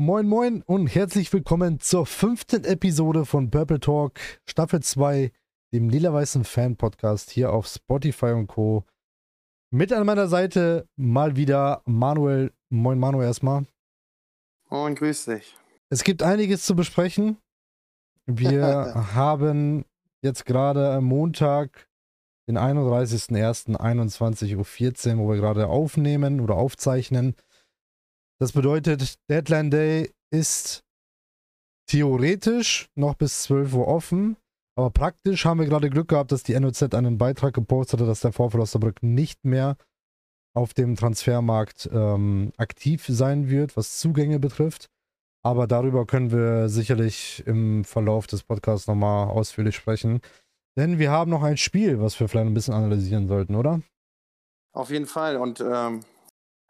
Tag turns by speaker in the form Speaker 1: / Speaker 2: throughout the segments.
Speaker 1: Moin Moin und herzlich willkommen zur fünften Episode von Purple Talk Staffel 2, dem lila-weißen Fan-Podcast hier auf Spotify und Co. Mit an meiner Seite mal wieder Manuel. Moin Manuel erstmal.
Speaker 2: Moin, grüß dich.
Speaker 1: Es gibt einiges zu besprechen. Wir haben jetzt gerade am Montag, den 31.01.21.14 Uhr, wo wir gerade aufnehmen oder aufzeichnen. Das bedeutet, Deadline Day ist theoretisch noch bis 12 Uhr offen, aber praktisch haben wir gerade Glück gehabt, dass die NOZ einen Beitrag gepostet hat, dass der VfL Osnabrück nicht mehr auf dem Transfermarkt ähm, aktiv sein wird, was Zugänge betrifft. Aber darüber können wir sicherlich im Verlauf des Podcasts nochmal ausführlich sprechen. Denn wir haben noch ein Spiel, was wir vielleicht ein bisschen analysieren sollten, oder?
Speaker 2: Auf jeden Fall. Und ähm,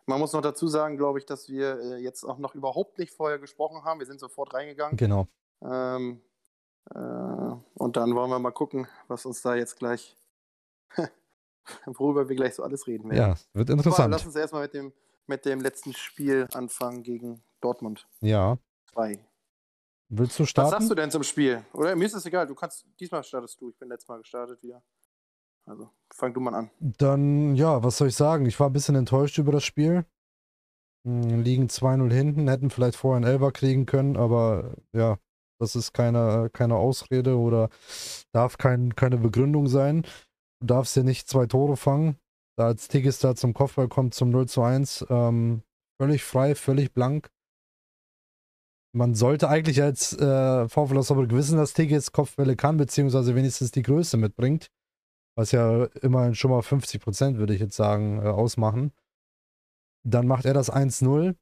Speaker 2: man muss noch dazu sagen, glaube ich, dass wir äh, jetzt auch noch überhaupt nicht vorher gesprochen haben. Wir sind sofort reingegangen.
Speaker 1: Genau.
Speaker 2: Ähm, äh, und dann wollen wir mal gucken, was uns da jetzt gleich, worüber wir gleich so alles reden
Speaker 1: werden. Ja, wird interessant. Aber
Speaker 2: lass uns erstmal mit dem, mit dem letzten Spiel anfangen gegen Dortmund.
Speaker 1: Ja.
Speaker 2: Zwei.
Speaker 1: Willst du starten?
Speaker 2: Was sagst du denn zum Spiel? Oder mir ist es egal, du kannst, diesmal startest du. Ich bin letztes Mal gestartet wieder. Also fang du mal an.
Speaker 1: Dann, ja, was soll ich sagen? Ich war ein bisschen enttäuscht über das Spiel. Hm, liegen 2-0 hinten, hätten vielleicht vorher einen Elber kriegen können, aber ja, das ist keine, keine Ausrede oder darf kein, keine Begründung sein. Du darfst ja nicht zwei Tore fangen. Da als Tigges da zum Kopfball kommt zum 0 zu 1, ähm, völlig frei, völlig blank. Man sollte eigentlich als äh, VfL Osnabrück wissen, dass Tigges Kopfbälle kann, beziehungsweise wenigstens die Größe mitbringt was ja immerhin schon mal 50 Prozent, würde ich jetzt sagen, äh, ausmachen. Dann macht er das 1-0,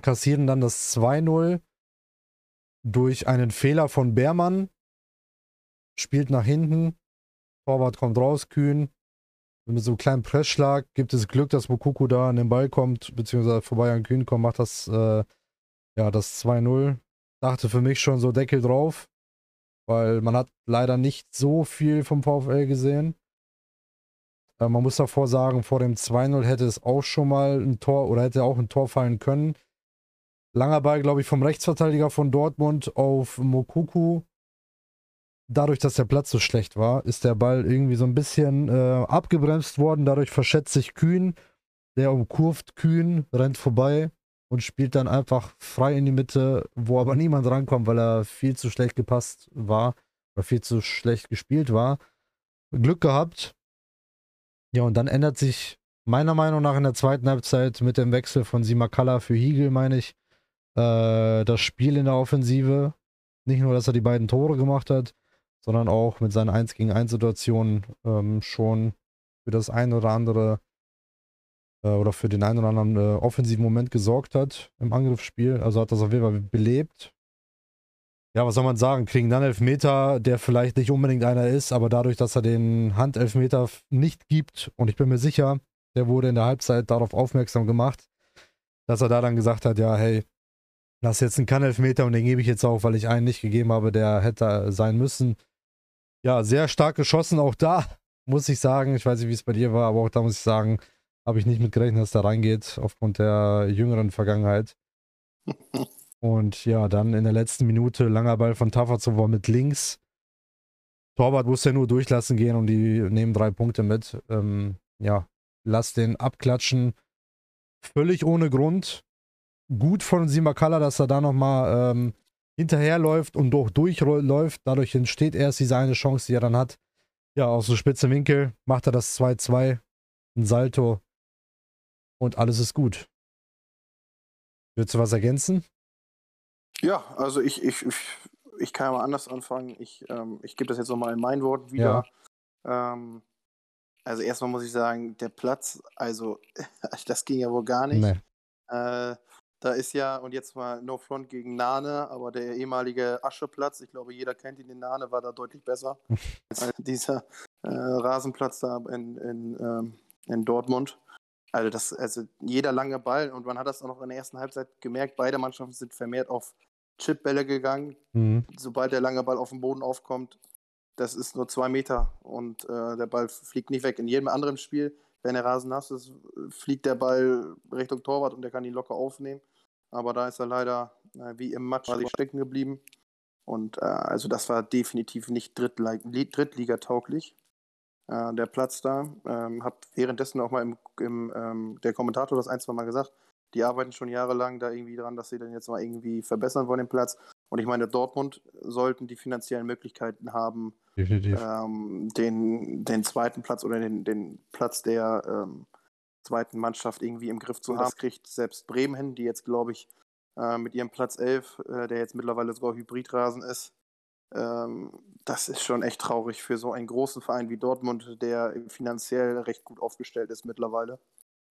Speaker 1: kassieren dann das 2-0 durch einen Fehler von Beermann, spielt nach hinten, Torwart kommt raus, Kühn. Mit so einem kleinen Pressschlag gibt es Glück, dass Mokuku da an den Ball kommt, beziehungsweise vorbei an Kühn kommt, macht das, äh, ja, das 2-0. Dachte für mich schon so Deckel drauf weil man hat leider nicht so viel vom VfL gesehen. Äh, man muss davor sagen, vor dem 2-0 hätte es auch schon mal ein Tor oder hätte auch ein Tor fallen können. Langer Ball, glaube ich, vom Rechtsverteidiger von Dortmund auf Mokuku. Dadurch, dass der Platz so schlecht war, ist der Ball irgendwie so ein bisschen äh, abgebremst worden. Dadurch verschätzt sich Kühn. Der umkurvt Kühn, rennt vorbei und spielt dann einfach frei in die Mitte, wo aber niemand rankommt, weil er viel zu schlecht gepasst war oder viel zu schlecht gespielt war. Glück gehabt. Ja, und dann ändert sich meiner Meinung nach in der zweiten Halbzeit mit dem Wechsel von Simakala für Hiegel, meine ich, äh, das Spiel in der Offensive. Nicht nur, dass er die beiden Tore gemacht hat, sondern auch mit seinen 1 gegen 1 Situationen ähm, schon für das ein oder andere oder für den einen oder anderen äh, offensiven Moment gesorgt hat im Angriffsspiel. Also hat das auf jeden Fall belebt. Ja, was soll man sagen? Kriegen dann Elfmeter, der vielleicht nicht unbedingt einer ist, aber dadurch, dass er den Handelfmeter nicht gibt, und ich bin mir sicher, der wurde in der Halbzeit darauf aufmerksam gemacht, dass er da dann gesagt hat, ja, hey, das ist jetzt ein Kannelfmeter und den gebe ich jetzt auch, weil ich einen nicht gegeben habe, der hätte sein müssen. Ja, sehr stark geschossen, auch da muss ich sagen, ich weiß nicht, wie es bei dir war, aber auch da muss ich sagen, habe ich nicht mit gerechnet, dass da reingeht, aufgrund der jüngeren Vergangenheit. Und ja, dann in der letzten Minute langer Ball von Tafazova mit links. Torwart muss ja nur durchlassen gehen und die nehmen drei Punkte mit. Ähm, ja, lass den abklatschen. Völlig ohne Grund. Gut von Simakala, dass er da nochmal ähm, hinterherläuft und doch durchläuft. Dadurch entsteht erst diese eine Chance, die er dann hat. Ja, aus so spitze Winkel macht er das 2-2. Ein Salto und alles ist gut. Würdest du was ergänzen?
Speaker 2: Ja, also ich, ich, ich, ich kann ja mal anders anfangen. Ich, ähm, ich gebe das jetzt nochmal in meinen Worten wieder. Ja. Ähm, also erstmal muss ich sagen, der Platz, also das ging ja wohl gar nicht. Nee. Äh, da ist ja, und jetzt mal No Front gegen Nane, aber der ehemalige Ascheplatz, ich glaube, jeder kennt ihn, den Nane war da deutlich besser als dieser äh, Rasenplatz da in, in, ähm, in Dortmund. Also, das, also jeder lange Ball und man hat das auch noch in der ersten Halbzeit gemerkt, beide Mannschaften sind vermehrt auf Chipbälle gegangen. Mhm. Sobald der lange Ball auf dem Boden aufkommt, das ist nur zwei Meter und äh, der Ball fliegt nicht weg. In jedem anderen Spiel, wenn der Rasen nass ist, fliegt der Ball Richtung Torwart und der kann ihn locker aufnehmen. aber da ist er leider äh, wie im Match stecken geblieben. Und äh, also das war definitiv nicht Drittliga-tauglich. Äh, der Platz da. Ähm, hab währenddessen auch mal im, im ähm, der Kommentator das ein, zwei Mal gesagt, die arbeiten schon jahrelang da irgendwie dran, dass sie dann jetzt mal irgendwie verbessern wollen den Platz. Und ich meine, Dortmund sollten die finanziellen Möglichkeiten haben, ähm, den, den zweiten Platz oder den, den Platz der ähm, zweiten Mannschaft irgendwie im Griff zu haben. Das kriegt selbst Bremen hin, die jetzt, glaube ich, äh, mit ihrem Platz 11, äh, der jetzt mittlerweile sogar Hybridrasen ist. Ähm, das ist schon echt traurig für so einen großen Verein wie Dortmund, der finanziell recht gut aufgestellt ist mittlerweile.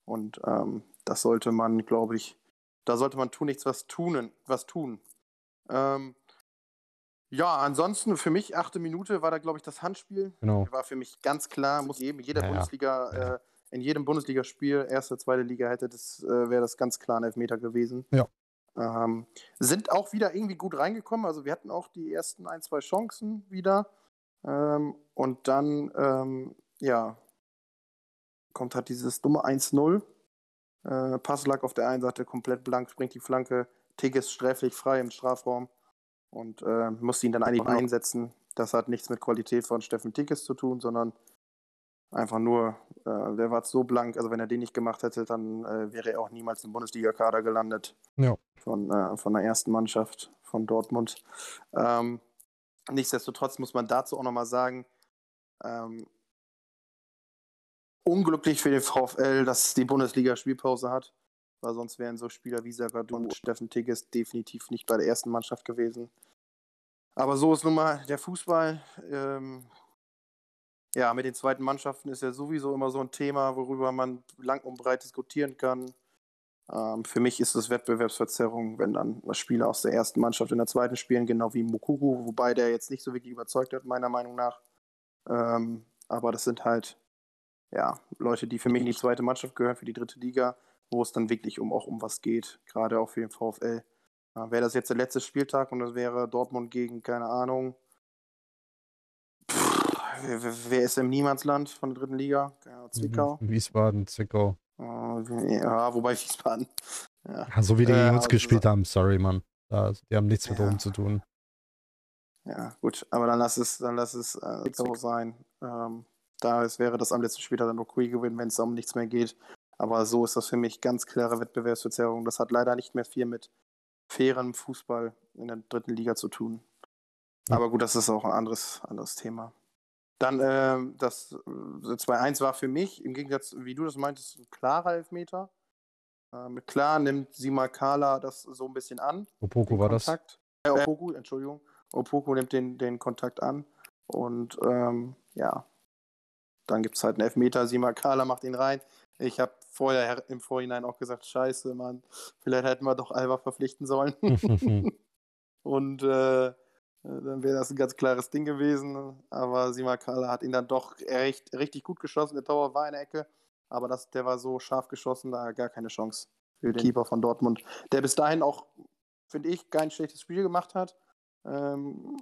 Speaker 2: Und ähm, das sollte man, glaube ich, da sollte man tun nichts was tun, was tun. Ähm, ja, ansonsten für mich, achte Minute war da, glaube ich, das Handspiel.
Speaker 1: Genau.
Speaker 2: War für mich ganz klar, muss jedem, jeder
Speaker 1: Ja.
Speaker 2: Bundesliga,
Speaker 1: Ja.
Speaker 2: Äh, in jedem Bundesligaspiel, erste, zweite Liga hätte das, äh, wäre das ganz klar ein Elfmeter gewesen.
Speaker 1: Ja.
Speaker 2: Ähm, sind auch wieder irgendwie gut reingekommen. Also wir hatten auch die ersten ein, zwei Chancen wieder. Ähm, und dann, ähm, ja, kommt halt dieses dumme 1-0. Äh, Pass lag auf der einen Seite komplett blank, springt die Flanke. Tigges sträflich frei im Strafraum und äh, musste ihn dann eigentlich einsetzen. Das hat nichts mit Qualität von Steffen Tigges zu tun, sondern einfach nur, äh, der war so blank. Also wenn er den nicht gemacht hätte, dann äh, wäre er auch niemals im Bundesliga-Kader gelandet
Speaker 1: Ja.
Speaker 2: von, äh, von der ersten Mannschaft von Dortmund. Ähm, nichtsdestotrotz muss man dazu auch nochmal sagen, ähm, unglücklich für den VfL, dass die Bundesliga Spielpause hat, weil sonst wären so Spieler wie Sagadu und Steffen Tigges definitiv nicht bei der ersten Mannschaft gewesen. Aber so ist nun mal der Fußball. Ähm, ja, mit den zweiten Mannschaften ist ja sowieso immer so ein Thema, worüber man lang und breit diskutieren kann. Ähm, für mich ist es Wettbewerbsverzerrung, wenn dann Spieler aus der ersten Mannschaft in der zweiten spielen, genau wie Mukuku, wobei der jetzt nicht so wirklich überzeugt hat, meiner Meinung nach. Ähm, aber das sind halt ja, Leute, die für mich in die zweite Mannschaft gehören, für die dritte Liga, wo es dann wirklich um, auch um was geht, gerade auch für den VfL. Ja, wäre das jetzt der letzte Spieltag und das wäre Dortmund gegen, keine Ahnung, wer, ist im Niemandsland von der dritten Liga? Keine Ahnung, Zwickau.
Speaker 1: Wiesbaden, Zwickau.
Speaker 2: Äh, ja, wobei Wiesbaden. Ja,
Speaker 1: Ja, so wie die
Speaker 2: Äh,
Speaker 1: gegen uns
Speaker 2: also
Speaker 1: gespielt
Speaker 2: so-
Speaker 1: haben, sorry, Mann. Die haben nichts mit
Speaker 2: Ja.
Speaker 1: oben zu tun.
Speaker 2: ja, gut, aber dann lass es, dann lass es äh, Zwickau sein. Ähm, da ist, wäre das am letzten Spieltag dann okay gewesen, wenn es um nichts mehr geht. Aber so ist das für mich ganz klare Wettbewerbsverzerrung. Das hat leider nicht mehr viel mit fairem Fußball in der dritten Liga zu tun.
Speaker 1: Ja.
Speaker 2: Aber gut, das ist auch ein anderes, anderes Thema. Dann ähm, das äh, 2-1 war für mich, im Gegensatz, wie du das meintest, ein klarer Elfmeter. Ähm, klar nimmt Simakala das so ein bisschen an.
Speaker 1: Opoko
Speaker 2: den
Speaker 1: war das?
Speaker 2: Kontakt. Äh, Opoku, Entschuldigung. Opoku nimmt den, den Kontakt an. Und ähm, ja, dann gibt es halt einen Elfmeter. Simakala macht ihn rein. Ich habe vorher her- im Vorhinein auch gesagt, scheiße, Mann, vielleicht hätten wir doch Alba verpflichten sollen. Und äh, dann wäre das ein ganz klares Ding gewesen. Aber Simakala hat ihn dann doch recht, richtig gut geschossen. Der Tor war in der Ecke. Aber das, der war so scharf geschossen, da gar keine Chance für den Keeper von Dortmund. Der bis dahin auch, finde ich, kein schlechtes Spiel gemacht hat. Ähm,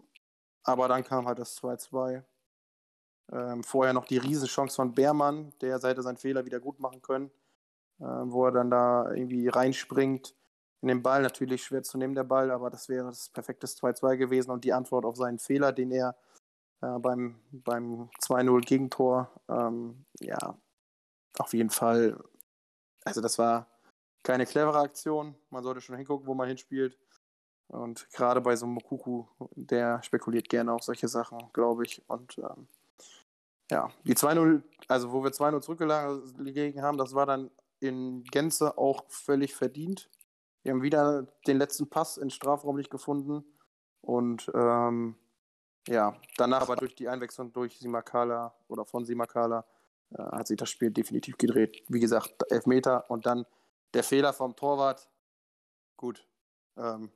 Speaker 2: aber dann kam halt das 2-2. Ähm, vorher noch die Riesenchance von Beermann, der hätte seinen Fehler wieder gut machen können, ähm, wo er dann da irgendwie reinspringt in den Ball. Natürlich schwer zu nehmen, der Ball, aber das wäre das perfektes 2-2 gewesen und die Antwort auf seinen Fehler, den er äh, beim, beim 2-0 Gegentor, ähm, ja, auf jeden Fall, also das war keine clevere Aktion. Man sollte schon hingucken, wo man hinspielt. Und gerade bei so einem Mokuku, der spekuliert gerne auf solche Sachen, glaube ich. Und ähm, ja, die 2-0, also wo wir 2-0 zurückgelegen haben, das war dann in Gänze auch völlig verdient. Wir haben wieder den letzten Pass in Strafraum nicht gefunden. Und ähm, ja, danach aber durch die Einwechslung durch Simakala oder von Simakala äh, hat sich das Spiel definitiv gedreht. Wie gesagt, Elfmeter und dann der Fehler vom Torwart. Gut. Ähm,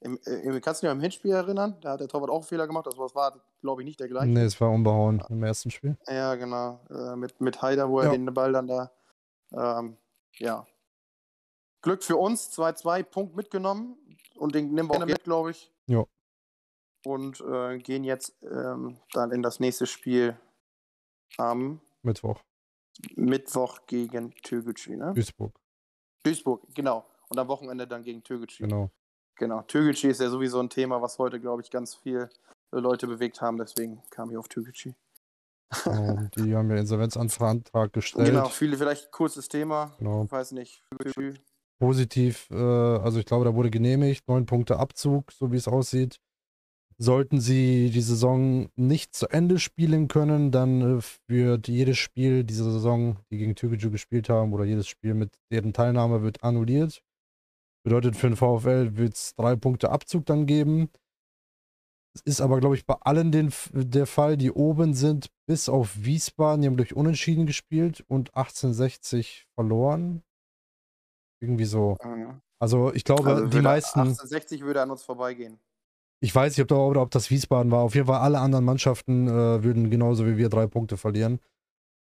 Speaker 2: im, im, kannst du dich an im Hinspiel erinnern? Da hat der Torwart auch einen Fehler gemacht. Das war, glaube ich, nicht der gleiche.
Speaker 1: nee, es war unbehauen im ersten Spiel.
Speaker 2: Ja, genau. Äh, mit, mit Haider, wo er
Speaker 1: Ja.
Speaker 2: den Ball dann da. Ähm, ja. Glück für uns, 2-2, Punkt mitgenommen. Und den nehmen wir auch mit, glaube ich.
Speaker 1: Ja.
Speaker 2: Und äh, gehen jetzt ähm, dann in das nächste Spiel am
Speaker 1: Mittwoch.
Speaker 2: Mittwoch gegen Türkgücü, ne?
Speaker 1: Duisburg.
Speaker 2: Duisburg, genau. und am Wochenende dann gegen Türkgücü.
Speaker 1: Genau.
Speaker 2: Genau. Türkgücü ist ja sowieso ein Thema, was heute, glaube ich, ganz viel Leute bewegt haben. Deswegen kam ich auf Türkgücü.
Speaker 1: Genau, die haben ja Insolvenzantrag gestellt. Genau,
Speaker 2: viele, vielleicht kurzes Thema.
Speaker 1: Genau.
Speaker 2: Ich weiß nicht.
Speaker 1: Positiv, äh, also ich glaube, da wurde genehmigt, neun Punkte Abzug, so wie es aussieht. Sollten sie die Saison nicht zu Ende spielen können, dann äh, wird jedes Spiel dieser Saison, die gegen Türkgücü gespielt haben, oder jedes Spiel mit deren Teilnahme wird annulliert. Bedeutet für den VfL wird es drei Punkte Abzug dann geben. Es ist aber, glaube ich, bei allen den, der Fall, die oben sind, bis auf Wiesbaden, die haben durch Unentschieden gespielt und 1860 verloren. Irgendwie so. Mhm. Also ich glaube, also die meisten.
Speaker 2: 1860 würde an uns vorbeigehen.
Speaker 1: Ich weiß nicht, ob, ob das Wiesbaden war. Auf jeden Fall alle anderen Mannschaften äh, würden genauso wie wir drei Punkte verlieren.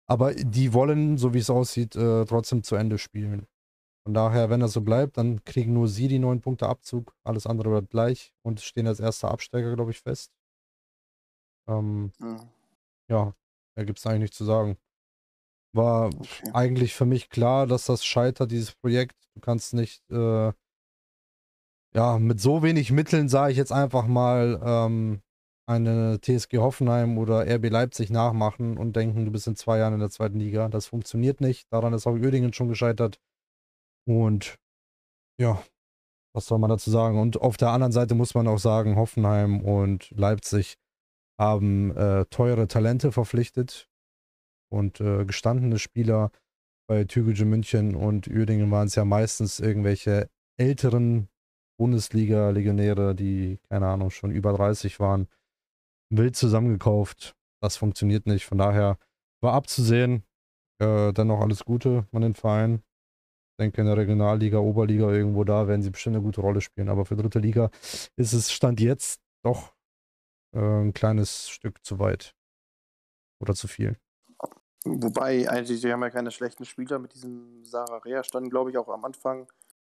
Speaker 1: Aber die wollen, so wie es aussieht, äh, trotzdem zu Ende spielen. Von daher, wenn das so bleibt, dann kriegen nur sie die neun Punkte Abzug. Alles andere bleibt gleich und stehen als erster Absteiger, glaube ich, fest. Ähm, mhm. Ja, da gibt es eigentlich nichts zu sagen. War okay. eigentlich für mich klar, dass das scheitert, dieses Projekt. Du kannst nicht äh, ja, mit so wenig Mitteln sage ich jetzt einfach mal ähm, eine TSG Hoffenheim oder RB Leipzig nachmachen und denken, du bist in zwei Jahren in der zweiten Liga. Das funktioniert nicht. Daran ist auch Uerdingen schon gescheitert. Und ja, was soll man dazu sagen? Und auf der anderen Seite muss man auch sagen, Hoffenheim und Leipzig haben äh, teure Talente verpflichtet und äh, gestandene Spieler. Bei Tübingen München und Uerdingen waren es ja meistens irgendwelche älteren Bundesliga-Legionäre, die, keine Ahnung, schon über 30 waren, wild zusammengekauft. Das funktioniert nicht. Von daher war abzusehen. Äh, dennoch alles Gute an den Verein. Ich denke, in der Regionalliga, Oberliga, irgendwo da werden sie bestimmt eine gute Rolle spielen. Aber für dritte Liga ist es Stand jetzt doch äh, ein kleines Stück zu weit. Oder zu viel.
Speaker 2: Wobei, eigentlich, sie haben ja keine schlechten Spieler mit diesem Sarah Rea, standen, glaube ich, auch am Anfang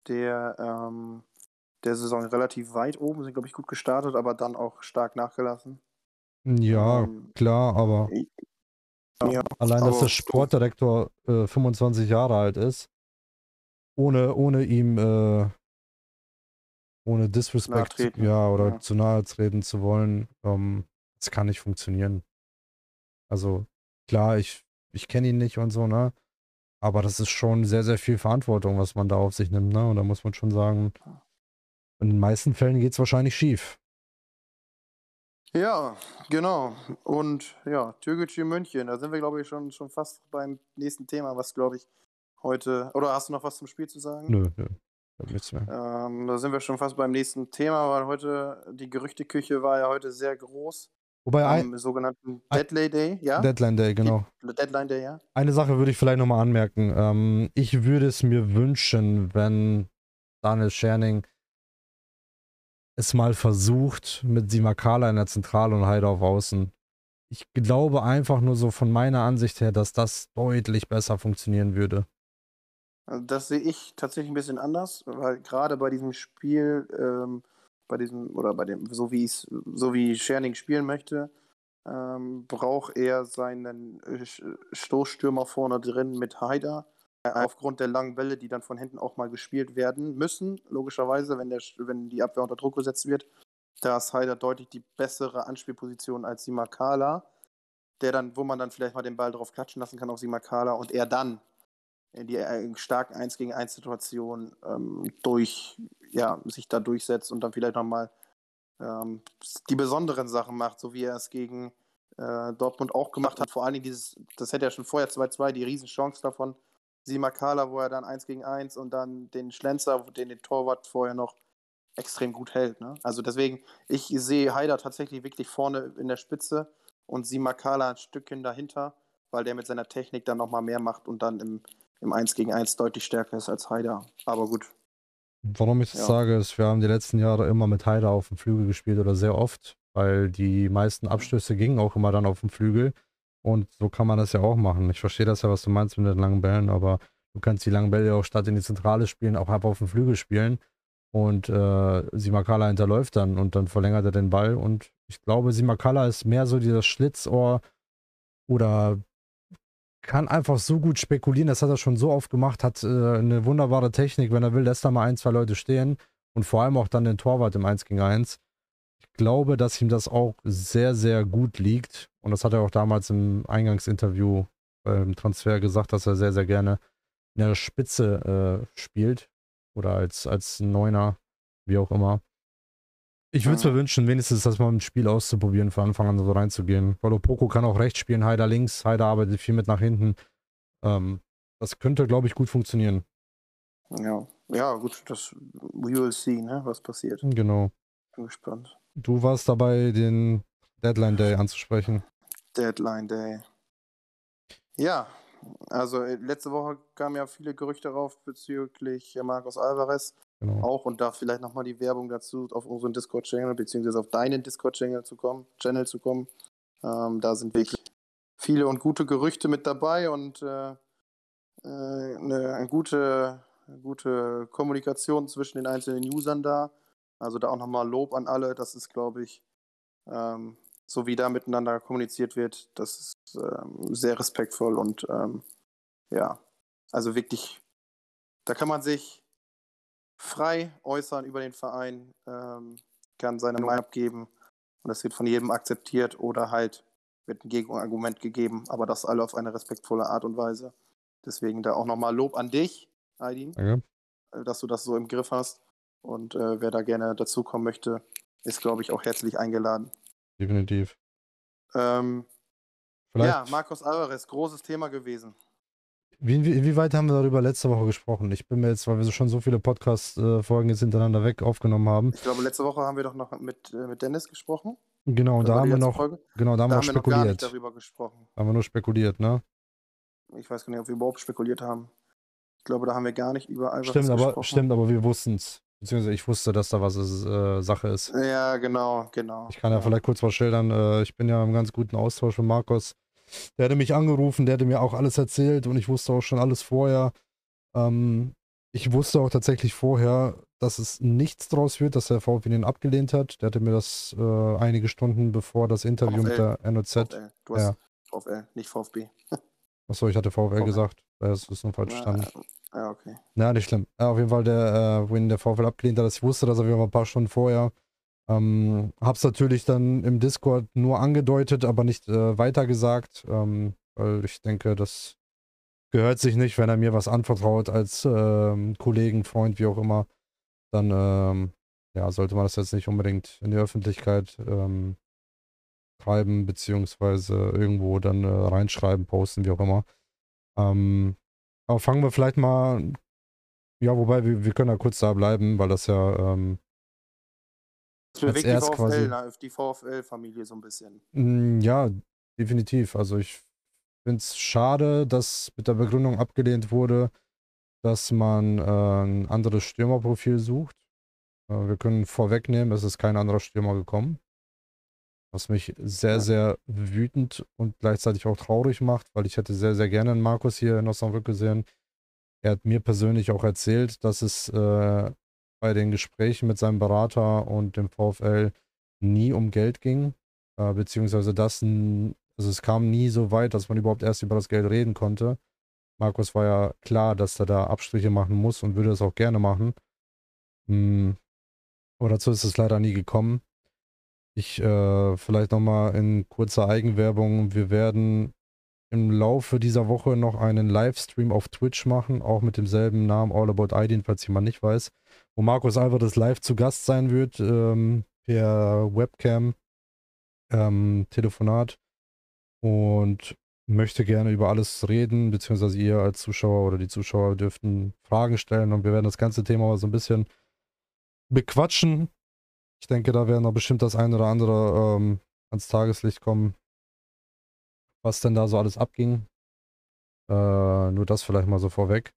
Speaker 2: der ähm, der Saison relativ weit oben, sind, glaube ich, gut gestartet, aber dann auch stark nachgelassen.
Speaker 1: Ja, ähm, klar, aber ja, allein, dass der Sportdirektor äh, 25 Jahre alt ist, ohne, ohne ihm, äh, ohne Disrespect, ja, oder ja. zu nahe treten zu wollen, ähm, das kann nicht funktionieren. Also, klar, ich, ich kenne ihn nicht und so, ne? Aber das ist schon sehr, sehr viel Verantwortung, was man da auf sich nimmt, ne? Und da muss man schon sagen, in den meisten Fällen geht es wahrscheinlich schief.
Speaker 2: Ja, genau. Und ja, Türkgücü München, da sind wir, glaube ich, schon, schon fast beim nächsten Thema, was, glaube ich, heute. Oder hast du noch was zum Spiel zu sagen?
Speaker 1: Nö, nö. Nichts
Speaker 2: mehr. Ähm, da sind wir schon fast beim nächsten Thema, weil heute die Gerüchteküche war ja heute sehr groß.
Speaker 1: Wobei
Speaker 2: am ein, sogenannten Deadline Day, ja?
Speaker 1: Deadline Day, genau.
Speaker 2: Deadline Day, ja.
Speaker 1: Eine Sache würde ich vielleicht nochmal anmerken. Ähm, ich würde es mir wünschen, wenn Daniel Scherning es mal versucht mit Simakala in der Zentrale und Heide auf Außen. Ich glaube einfach nur so von meiner Ansicht her, dass das deutlich besser funktionieren würde.
Speaker 2: Also das sehe ich tatsächlich ein bisschen anders, weil gerade bei diesem Spiel, ähm, bei diesem, oder bei dem, so wie so wie Scherning spielen möchte, ähm, braucht er seinen äh, Stoßstürmer vorne drin mit Haider aufgrund der langen Bälle, die dann von hinten auch mal gespielt werden müssen, logischerweise, wenn, der, wenn die Abwehr unter Druck gesetzt wird. Da ist Haider deutlich die bessere Anspielposition als Simakala, der dann, wo man dann vielleicht mal den Ball drauf klatschen lassen kann auf Simakala und er dann in die äh, starken 1 gegen 1 Situation ähm, durch, ja, sich da durchsetzt und dann vielleicht nochmal ähm, die besonderen Sachen macht, so wie er es gegen äh, Dortmund auch gemacht hat. Vor allen Dingen dieses, das hätte ja schon vorher 2-2, die Riesenchance davon, Simakala, wo er dann 1 gegen 1 und dann den Schlenzer, den den Torwart vorher noch extrem gut hält. Ne? Also deswegen, ich sehe Haider tatsächlich wirklich vorne in der Spitze und Simakala ein Stückchen dahinter, weil der mit seiner Technik dann nochmal mehr macht und dann im, im 1 gegen 1 deutlich stärker ist als Haider. Aber gut.
Speaker 1: Warum ich das ja. sage, ist, wir haben die letzten Jahre immer mit Haider auf dem Flügel gespielt oder sehr oft, weil die meisten Abstöße gingen auch immer dann auf dem Flügel. Und so kann man das ja auch machen. Ich verstehe das ja, was du meinst mit den langen Bällen, aber du kannst die langen Bälle auch statt in die Zentrale spielen, auch ab auf dem Flügel spielen. Und äh, Simakala hinterläuft dann und dann verlängert er den Ball. Und ich glaube, Simakala ist mehr so dieses Schlitzohr oder kann einfach so gut spekulieren, das hat er schon so oft gemacht, hat äh, eine wunderbare Technik, wenn er will, lässt er mal ein, zwei Leute stehen und vor allem auch dann den Torwart im 1 gegen 1. Ich glaube, dass ihm das auch sehr, sehr gut liegt und das hat er auch damals im Eingangsinterview beim Transfer gesagt, dass er sehr, sehr gerne in der Spitze äh, spielt oder als, als Neuner, wie auch immer. Ich würde es mir wünschen, wenigstens das mal im Spiel auszuprobieren, von Anfang an so reinzugehen. Weil Opoko kann auch rechts spielen, Haider links, Haider arbeitet viel mit nach hinten. Ähm, das könnte, glaube ich, gut funktionieren.
Speaker 2: Ja, ja, gut, das we will see, ne, was passiert.
Speaker 1: Genau.
Speaker 2: Bin gespannt.
Speaker 1: Du warst dabei, den Deadline Day anzusprechen.
Speaker 2: Deadline Day. Ja, also äh, letzte Woche kamen ja viele Gerüchte rauf bezüglich Marcos Alvarez. Genau. Auch und da vielleicht nochmal die Werbung dazu, auf unseren Discord-Channel, beziehungsweise auf deinen Discord-Channel zu kommen, Channel zu kommen. Ähm, da sind wirklich viele und gute Gerüchte mit dabei und äh, äh, eine, eine, gute, eine gute Kommunikation zwischen den einzelnen Usern da. Also da auch nochmal Lob an alle. Das ist, glaube ich, ähm, so wie da miteinander kommuniziert wird, das ist ähm, sehr respektvoll und ähm, ja, also wirklich, da kann man sich frei äußern über den Verein, ähm, kann seine Meinung abgeben und das wird von jedem akzeptiert oder halt wird ein Gegenargument gegeben, aber das alle auf eine respektvolle Art und Weise. Deswegen da auch nochmal Lob an dich, Aydin, okay. Äh, dass du das so im Griff hast. Und äh, wer da gerne dazukommen möchte, ist, glaube ich, auch herzlich eingeladen.
Speaker 1: Definitiv.
Speaker 2: Ähm, ja, Marcos Alvarez, großes Thema gewesen.
Speaker 1: Wie, inwieweit haben wir darüber letzte Woche gesprochen? Ich bin mir jetzt, weil wir schon so viele Podcast-Folgen jetzt hintereinander weg aufgenommen haben.
Speaker 2: Ich glaube, letzte Woche haben wir doch noch mit, äh, mit Dennis gesprochen.
Speaker 1: Genau, da haben wir noch, genau, da haben da wir haben spekuliert. Wir noch gar nicht
Speaker 2: darüber gesprochen.
Speaker 1: Da haben wir nur spekuliert, ne?
Speaker 2: Ich weiß gar nicht, ob wir überhaupt spekuliert haben. Ich glaube, da haben wir gar nicht über
Speaker 1: Alvarez stimmt, gesprochen. Aber, stimmt, aber wir wussten es. Beziehungsweise ich wusste, dass da was ist, äh, Sache ist.
Speaker 2: Ja, genau, genau.
Speaker 1: Ich kann ja, ja. vielleicht kurz was schildern. Äh, ich bin ja im ganz guten Austausch mit Markus. Der hatte mich angerufen, der hatte mir auch alles erzählt und ich wusste auch schon alles vorher. Ähm, ich wusste auch tatsächlich vorher, dass es nichts draus wird, dass der VfB ihn abgelehnt hat. Der hatte mir das äh, einige Stunden bevor das Interview VfL. mit der NOZ.
Speaker 2: VfL. Du hast ja. VfL, nicht VfB.
Speaker 1: Achso, ich hatte VfL, VfL. gesagt. Das ist nur falsch verstanden.
Speaker 2: Ja, okay.
Speaker 1: Ja, nicht schlimm. Ja, auf jeden Fall der äh, Win der VfL abgelehnt hat. Ich wusste das auf jeden Fall ein paar Stunden vorher. Ähm, hab's natürlich dann im Discord nur angedeutet, aber nicht äh, weitergesagt, ähm, weil ich denke, das gehört sich nicht, wenn er mir was anvertraut als ähm, Kollegen, Freund, wie auch immer, dann ähm, ja, sollte man das jetzt nicht unbedingt in die Öffentlichkeit ähm, treiben, beziehungsweise irgendwo dann äh, reinschreiben, posten, wie auch immer. Ähm, aber fangen wir vielleicht mal, ja, wobei wir, wir können ja kurz da bleiben, weil das ja ähm,
Speaker 2: das bewegt die VfL, ne, die VfL-Familie so ein bisschen.
Speaker 1: Mm, ja, definitiv. Also ich finde es schade, dass mit der Begründung abgelehnt wurde, dass man äh, ein anderes Stürmerprofil sucht. Äh, wir können vorwegnehmen, es ist kein anderer Stürmer gekommen. Was mich sehr, sehr wütend und gleichzeitig auch traurig macht, weil ich hätte sehr, sehr gerne einen Markus hier in Osnabrück gesehen. Er hat mir persönlich auch erzählt, dass es äh, bei den Gesprächen mit seinem Berater und dem VfL nie um Geld ging, äh, beziehungsweise das, also es kam nie so weit, dass man überhaupt erst über das Geld reden konnte. Markus war ja klar, dass er da Abstriche machen muss und würde es auch gerne machen. Hm. Aber dazu ist es leider nie gekommen. Ich äh, vielleicht nochmal in kurzer Eigenwerbung. Wir werden im Laufe dieser Woche noch einen Livestream auf Twitch machen, auch mit demselben Namen All About Ideen, falls jemand nicht weiß, wo Markus Alvarez live zu Gast sein wird, ähm, per Webcam, ähm, Telefonat und möchte gerne über alles reden, beziehungsweise ihr als Zuschauer oder die Zuschauer dürften Fragen stellen und wir werden das ganze Thema mal so ein bisschen bequatschen. Ich denke, da werden noch bestimmt das ein oder andere ähm, ans Tageslicht kommen, was denn da so alles abging. Äh, nur das vielleicht mal so vorweg.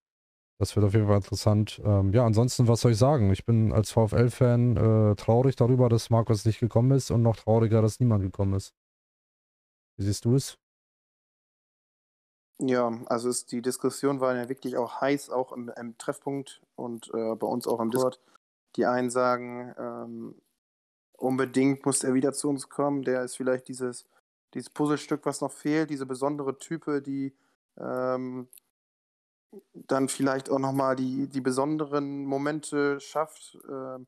Speaker 1: Das wird auf jeden Fall interessant. Ähm, ja, ansonsten, was soll ich sagen? Ich bin als VfL-Fan äh, traurig darüber, dass Markus nicht gekommen ist und noch trauriger, dass niemand gekommen ist. Wie siehst du es?
Speaker 2: Ja, also ist, die Diskussion war ja wirklich auch heiß, auch im, im Treffpunkt und äh, bei uns auch im Discord. Die einen sagen, ähm, unbedingt muss er wieder zu uns kommen. Der ist vielleicht dieses dieses Puzzlestück, was noch fehlt, diese besondere Type, die ähm, dann vielleicht auch nochmal die, die besonderen Momente schafft. Ähm,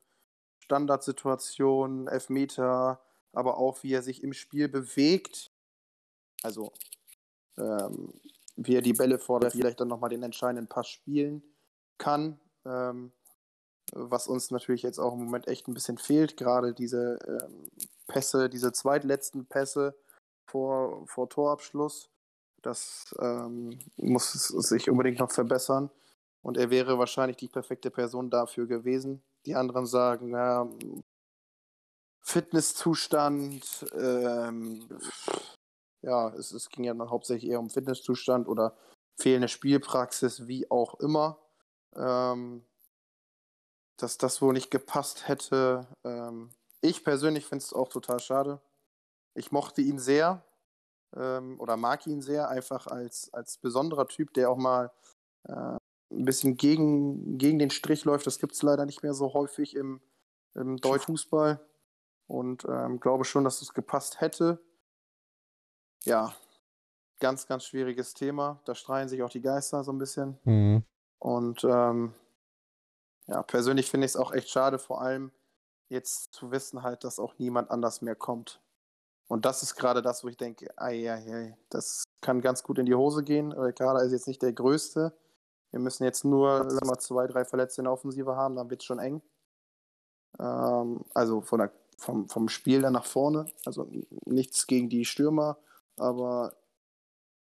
Speaker 2: Standardsituationen, Elfmeter, aber auch wie er sich im Spiel bewegt. Also ähm, wie er die Bälle fordert, vielleicht dann nochmal den entscheidenden Pass spielen kann. Ähm, was uns natürlich jetzt auch im Moment echt ein bisschen fehlt, gerade diese ähm, Pässe, diese zweitletzten Pässe vor, vor Torabschluss. Das ähm, muss sich unbedingt noch verbessern. Und er wäre wahrscheinlich die perfekte Person dafür gewesen. Die anderen sagen, ja, Fitnesszustand, ähm, ja, es, es ging ja dann hauptsächlich eher um Fitnesszustand oder fehlende Spielpraxis, wie auch immer. Ähm, dass das wohl nicht gepasst hätte. Ähm, ich persönlich finde es auch total schade. Ich mochte ihn sehr ähm, oder mag ihn sehr, einfach als, als besonderer Typ, der auch mal äh, ein bisschen gegen, gegen den Strich läuft. Das gibt es leider nicht mehr so häufig im, im Deutschfußball. Und ähm, glaube schon, dass es gepasst hätte. Ja, ganz, ganz schwieriges Thema. Da streiten sich auch die Geister so ein bisschen. Mhm. Und ähm, ja, persönlich finde ich es auch echt schade, vor allem jetzt zu wissen halt, dass auch niemand anders mehr kommt. Und das ist gerade das, wo ich denke, ei, ei, ei, das kann ganz gut in die Hose gehen. Kader ist jetzt nicht der größte. Wir müssen jetzt nur sagen wir, zwei, drei Verletzte in der Offensive haben, dann wird es schon eng. Ähm, also von der, vom, vom Spiel dann nach vorne. Also nichts gegen die Stürmer, aber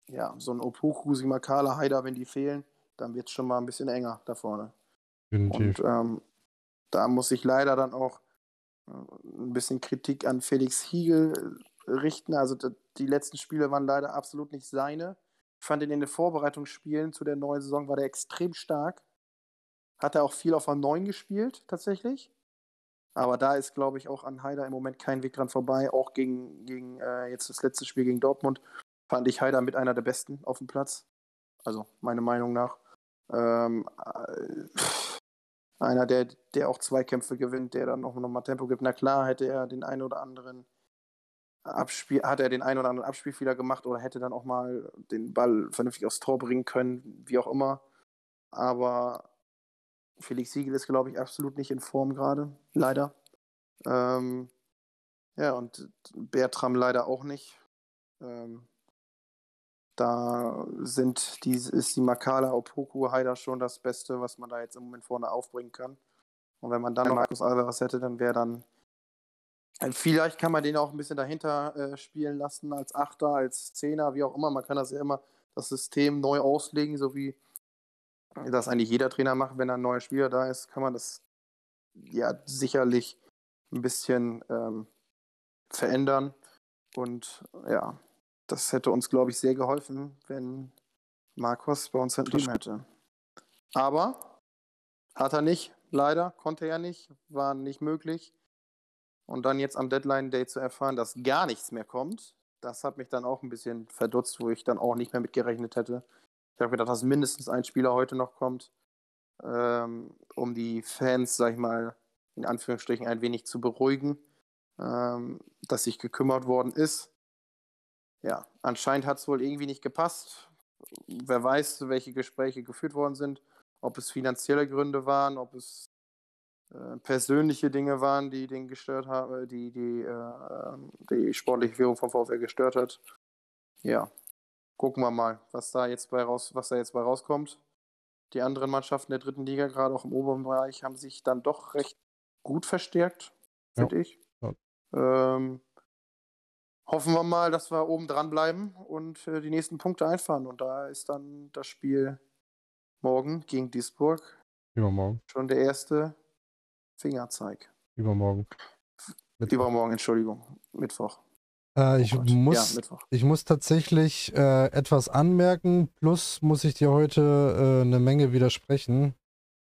Speaker 2: ja, so ein Opuchu, Simakala, Haider, wenn die fehlen, dann wird es schon mal ein bisschen enger da vorne. Definitiv. Und ähm, da muss ich leider dann auch ein bisschen Kritik an Felix Hiegel äh, richten. Also die letzten Spiele waren leider absolut nicht seine. Ich fand ihn in den Vorbereitungsspielen zu der neuen Saison war der extrem stark. Hat er auch viel auf der 9 gespielt, tatsächlich. Aber da ist, glaube ich, auch an Haider im Moment kein Weg dran vorbei. Auch gegen, gegen äh, jetzt das letzte Spiel gegen Dortmund fand ich Haider mit einer der besten auf dem Platz. Also, meine Meinung nach. Ähm, äh, einer, der, der auch Zweikämpfe gewinnt, der dann auch nochmal Tempo gibt. Na klar, hätte er den einen oder anderen Abspiel, hat er den einen oder anderen Abspielfehler gemacht oder hätte dann auch mal den Ball vernünftig aufs Tor bringen können, wie auch immer. Aber Felix Siegel ist, glaube ich, absolut nicht in Form gerade, leider. Ähm, ja, und Bertram leider auch nicht. Ähm, da sind die, ist die Makala Opoku Haider schon das Beste, was man da jetzt im Moment vorne aufbringen kann. Und wenn man dann noch Markus Alvarez hätte, dann wäre dann. Äh, vielleicht kann man den auch ein bisschen dahinter äh, spielen lassen, als Achter, als Zehner, wie auch immer. Man kann das ja immer das System neu auslegen, so wie das eigentlich jeder Trainer macht, wenn ein neuer Spieler da ist, kann man das ja sicherlich ein bisschen ähm, verändern. Und ja, das hätte uns, glaube ich, sehr geholfen, wenn Marcos bei uns hinten hätte. Aber hat er nicht, leider, konnte er nicht, war nicht möglich. Und dann jetzt am Deadline Day zu erfahren, dass gar nichts mehr kommt, das hat mich dann auch ein bisschen verdutzt, wo ich dann auch nicht mehr mitgerechnet hätte. Ich habe gedacht, dass mindestens ein Spieler heute noch kommt, ähm, um die Fans, sag ich mal, in Anführungsstrichen ein wenig zu beruhigen, ähm, dass sich gekümmert worden ist ja, anscheinend hat es wohl irgendwie nicht gepasst. Wer weiß, welche Gespräche geführt worden sind, ob es finanzielle Gründe waren, ob es äh, persönliche Dinge waren, die den gestört haben, die die, äh, die sportliche Führung vom VfL gestört hat. Ja, gucken wir mal, was da jetzt bei raus, was da jetzt bei rauskommt. Die anderen Mannschaften der dritten Liga, gerade auch im oberen Bereich, haben sich dann doch recht gut verstärkt, finde ja. ich. Ja. Ähm, hoffen wir mal, dass wir oben dran bleiben und äh, die nächsten Punkte einfahren. Und da ist dann das Spiel morgen gegen Duisburg.
Speaker 1: Übermorgen.
Speaker 2: Schon der erste Fingerzeig.
Speaker 1: Übermorgen.
Speaker 2: Mittwoch. Übermorgen, Entschuldigung. Mittwoch.
Speaker 1: Äh, ich, oh muss, ja, ich muss tatsächlich äh, etwas anmerken, plus muss ich dir heute äh, eine Menge widersprechen.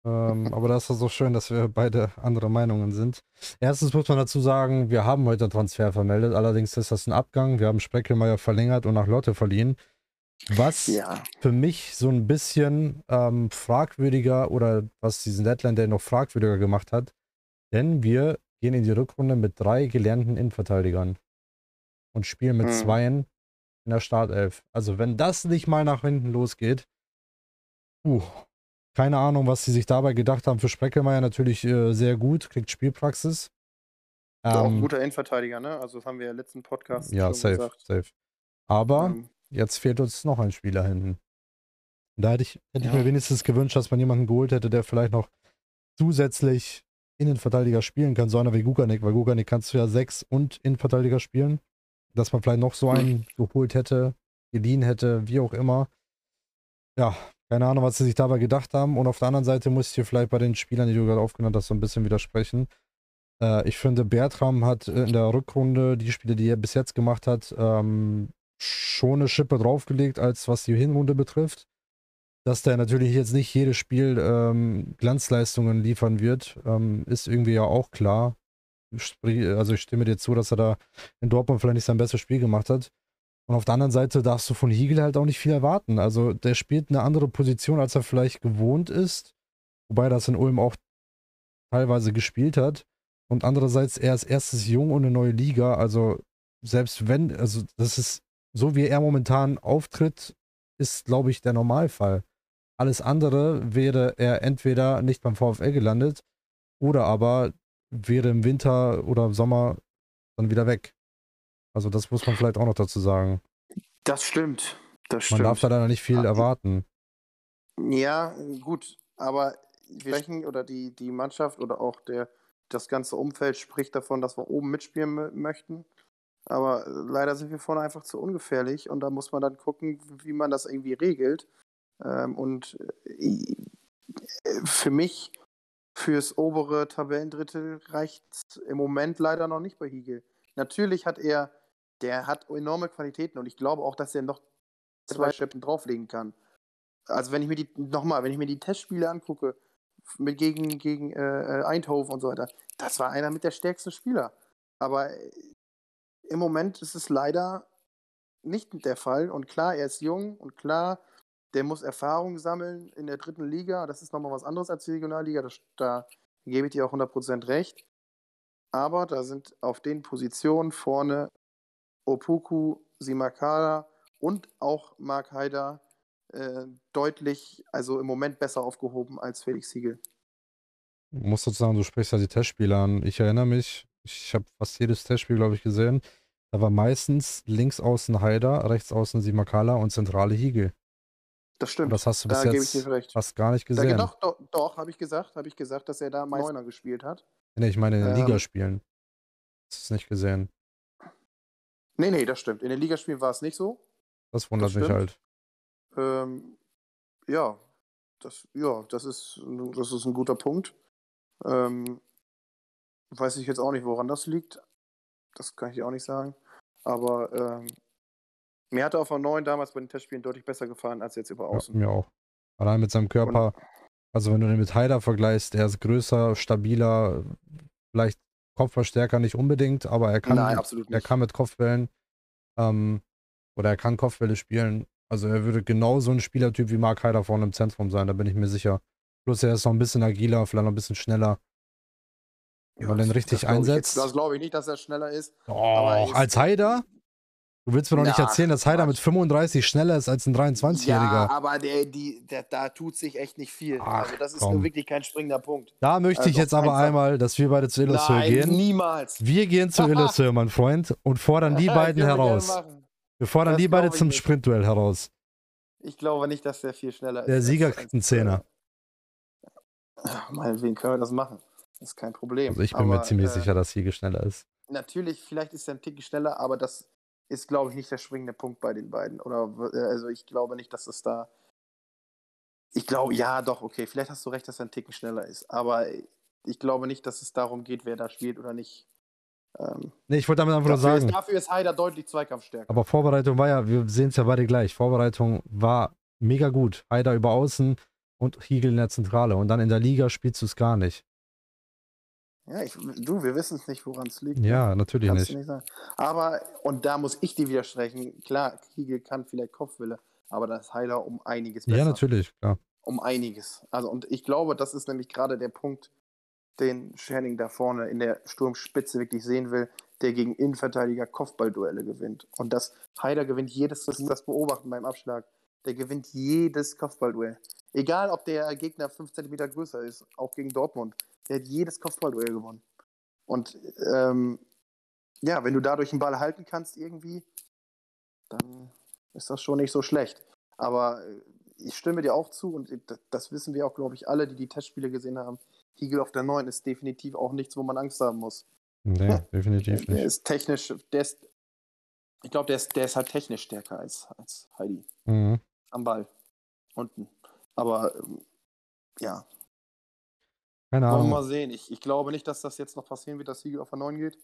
Speaker 1: Ähm, aber das ist so schön, dass wir beide andere Meinungen sind. Erstens muss man dazu sagen, wir haben heute einen Transfer vermeldet. Allerdings ist das ein Abgang. Wir haben Spreckelmeier verlängert und nach Lotte verliehen. Was ja. für mich so ein bisschen ähm, fragwürdiger oder was diesen Deadline Day noch fragwürdiger gemacht hat. Denn wir gehen in die Rückrunde mit drei gelernten Innenverteidigern und spielen mit mhm. zweien in der Startelf. Also wenn das nicht mal nach hinten losgeht, uh, keine Ahnung, was sie sich dabei gedacht haben. Für Spreckelmeier natürlich äh, sehr gut, kriegt Spielpraxis.
Speaker 2: Ähm, auch ein guter Endverteidiger, ne? Also das haben wir ja letzten Podcast
Speaker 1: ja, safe, gesagt. safe. Aber ähm, jetzt fehlt uns noch ein Spieler hinten. Da hätte ich, hätte ja. ich mir wenigstens gewünscht, dass man jemanden geholt hätte, der vielleicht noch zusätzlich Innenverteidiger spielen kann, so einer wie Guganik, weil Guganik kannst du ja sechs und Innenverteidiger spielen. Dass man vielleicht noch so einen geholt hätte, geliehen hätte, wie auch immer. Ja, keine Ahnung, was sie sich dabei gedacht haben. Und auf der anderen Seite muss ich hier vielleicht bei den Spielern, die du gerade aufgenannt hast, so ein bisschen widersprechen. Äh, ich finde, Bertram hat in der Rückrunde die Spiele, die er bis jetzt gemacht hat, ähm, schon eine Schippe draufgelegt, als was die Hinrunde betrifft dass der natürlich jetzt nicht jedes Spiel ähm, Glanzleistungen liefern wird, ähm, ist irgendwie ja auch klar. Also ich stimme dir zu, dass er da in Dortmund vielleicht nicht sein bestes Spiel gemacht hat. Und auf der anderen Seite darfst du von Hiegel halt auch nicht viel erwarten. Also der spielt eine andere Position, als er vielleicht gewohnt ist. Wobei das in Ulm auch teilweise gespielt hat. Und andererseits, er ist erstes jung und eine neue Liga. Also selbst wenn, also das ist so wie er momentan auftritt, ist, glaube ich, der Normalfall. Alles andere wäre er entweder nicht beim VfL gelandet oder aber wäre im Winter oder im Sommer dann wieder weg. Also das muss man vielleicht auch noch dazu sagen.
Speaker 2: Das stimmt. Das
Speaker 1: man darf da dann nicht viel erwarten.
Speaker 2: Ja, gut, aber wir sprechen oder die, die Mannschaft oder auch der, das ganze Umfeld spricht davon, dass wir oben mitspielen möchten. Aber leider sind wir vorne einfach zu ungefährlich und da muss man dann gucken, wie man das irgendwie regelt. Ähm, und äh, für mich, fürs obere Tabellendrittel, reicht es im Moment leider noch nicht bei Hiegel. Natürlich hat er, der hat enorme Qualitäten und ich glaube auch, dass er noch zwei Scheppen drauflegen kann. Also wenn ich mir die, nochmal, wenn ich mir die Testspiele angucke, mit gegen, gegen äh, Eindhoven und so weiter, das war einer mit der stärksten Spieler. Aber äh, im Moment ist es leider nicht der Fall. Und klar, er ist jung und klar, der muss Erfahrung sammeln in der dritten Liga. Das ist nochmal was anderes als die Regionalliga. Das, da gebe ich dir auch 100% recht. Aber da sind auf den Positionen vorne Opoku, Simakala und auch Mark Haider äh, deutlich, also im Moment besser aufgehoben als Felix Siegel.
Speaker 1: Ich muss sozusagen, du sprichst ja die Testspiele an. Ich erinnere mich, ich habe fast jedes Testspiel, glaube ich, gesehen. Da war meistens links außen Haider, rechts außen Simakala und zentrale Hiegel.
Speaker 2: Das stimmt. Und
Speaker 1: das hast du bis da jetzt fast gar nicht gesehen.
Speaker 2: Da, doch, doch, doch habe ich gesagt, habe ich gesagt, dass er da Neuner gespielt hat.
Speaker 1: Nee, ich meine in den ähm, Ligaspielen. Hast du es nicht gesehen?
Speaker 2: Nee, nee, das stimmt. In den Ligaspielen war es nicht so.
Speaker 1: Das wundert das mich halt.
Speaker 2: Ähm, ja, das, ja, das ist, das ist ein guter Punkt. Ähm, weiß ich jetzt auch nicht, woran das liegt. Das kann ich auch nicht sagen. Aber ähm, mir hat er auf der 9 damals bei den Testspielen deutlich besser gefallen als jetzt über außen.
Speaker 1: Ja, mir auch. Allein mit seinem Körper. Und, also wenn du den mit Haider vergleichst, er ist größer, stabiler, vielleicht Kopfverstärker nicht unbedingt, aber er kann,
Speaker 2: Nein,
Speaker 1: er kann mit Kopfbällen ähm, oder er kann Kopfbälle spielen. Also er würde genau so ein Spielertyp wie Mark Haider vorne im Zentrum sein, da bin ich mir sicher. Plus er ist noch ein bisschen agiler, vielleicht noch ein bisschen schneller. Wenn man den richtig einsetzt.
Speaker 2: Jetzt, das glaube ich nicht, dass er schneller ist.
Speaker 1: Oh, als Haider? Du willst mir doch nicht erzählen, dass Heider mit 35 schneller ist als ein 23-Jähriger. Ja,
Speaker 2: aber der, die, der, da tut sich echt nicht viel. Ach, also das ist nur wirklich kein springender Punkt.
Speaker 1: Da möchte also ich jetzt aber einmal, dass wir beide zu Illustrator gehen.
Speaker 2: niemals.
Speaker 1: Wir gehen zu Illustrator, mein Freund, und fordern die beiden heraus. Wir fordern das die beide zum Sprintduell heraus.
Speaker 2: Ich glaube nicht, dass der viel schneller
Speaker 1: ist. Der Sieger kriegt einen Zehner.
Speaker 2: Meinetwegen können wir das machen. Das ist kein Problem.
Speaker 1: Also ich bin aber, mir ziemlich äh, sicher, dass Siege schneller ist.
Speaker 2: Natürlich, vielleicht ist er ein Ticken schneller, aber das ist, glaube ich, nicht der springende Punkt bei den beiden. Oder äh, also ich glaube nicht, dass es da. Ich glaube, ja, doch, okay, vielleicht hast du recht, dass er ein Ticken schneller ist. Aber ich glaube nicht, dass es darum geht, wer da spielt oder nicht.
Speaker 1: Ähm, nee, ich wollte damit einfach nur sagen.
Speaker 2: Ist, dafür ist Haider deutlich zweikampfstärker.
Speaker 1: Aber Vorbereitung war ja, wir sehen es ja beide gleich. Vorbereitung war mega gut. Haider über außen und Hiegel in der Zentrale. Und dann in der Liga spielst du es gar nicht.
Speaker 2: Ja, ich, du, wir wissen es nicht, woran es liegt.
Speaker 1: Ja, ne? natürlich nicht.
Speaker 2: nicht Aber, und da muss ich dir widersprechen, klar, Kiegel kann vielleicht Kopfwille, aber das ist Heiler um einiges
Speaker 1: besser. Ja, natürlich, klar.
Speaker 2: Um einiges. Also, und ich glaube, das ist nämlich gerade der Punkt, den Scherning da vorne in der Sturmspitze wirklich sehen will, der gegen Innenverteidiger Kopfballduelle gewinnt. Und das Haider gewinnt jedes, das, das beobachten beim Abschlag, der gewinnt jedes Kopfballduell. Egal, ob der Gegner 5 cm größer ist, auch gegen Dortmund. Der hat jedes Kopfballduell gewonnen. Und ähm, ja, wenn du dadurch einen Ball halten kannst irgendwie, dann ist das schon nicht so schlecht. Aber äh, ich stimme dir auch zu und das wissen wir auch, glaube ich, alle, die die Testspiele gesehen haben. Hiegel auf der 9 ist definitiv auch nichts, wo man Angst haben muss.
Speaker 1: Nee, definitiv nicht.
Speaker 2: Der ist technisch, der ist, ich glaube, der ist, der ist halt technisch stärker als, als Heidi.
Speaker 1: Mhm.
Speaker 2: Am Ball. Unten. Aber ähm, ja.
Speaker 1: Keine
Speaker 2: Wollen wir
Speaker 1: Ahnung.
Speaker 2: mal sehen. Ich, ich glaube nicht, dass das jetzt noch passieren wird, dass Hiegel auf der 9 geht.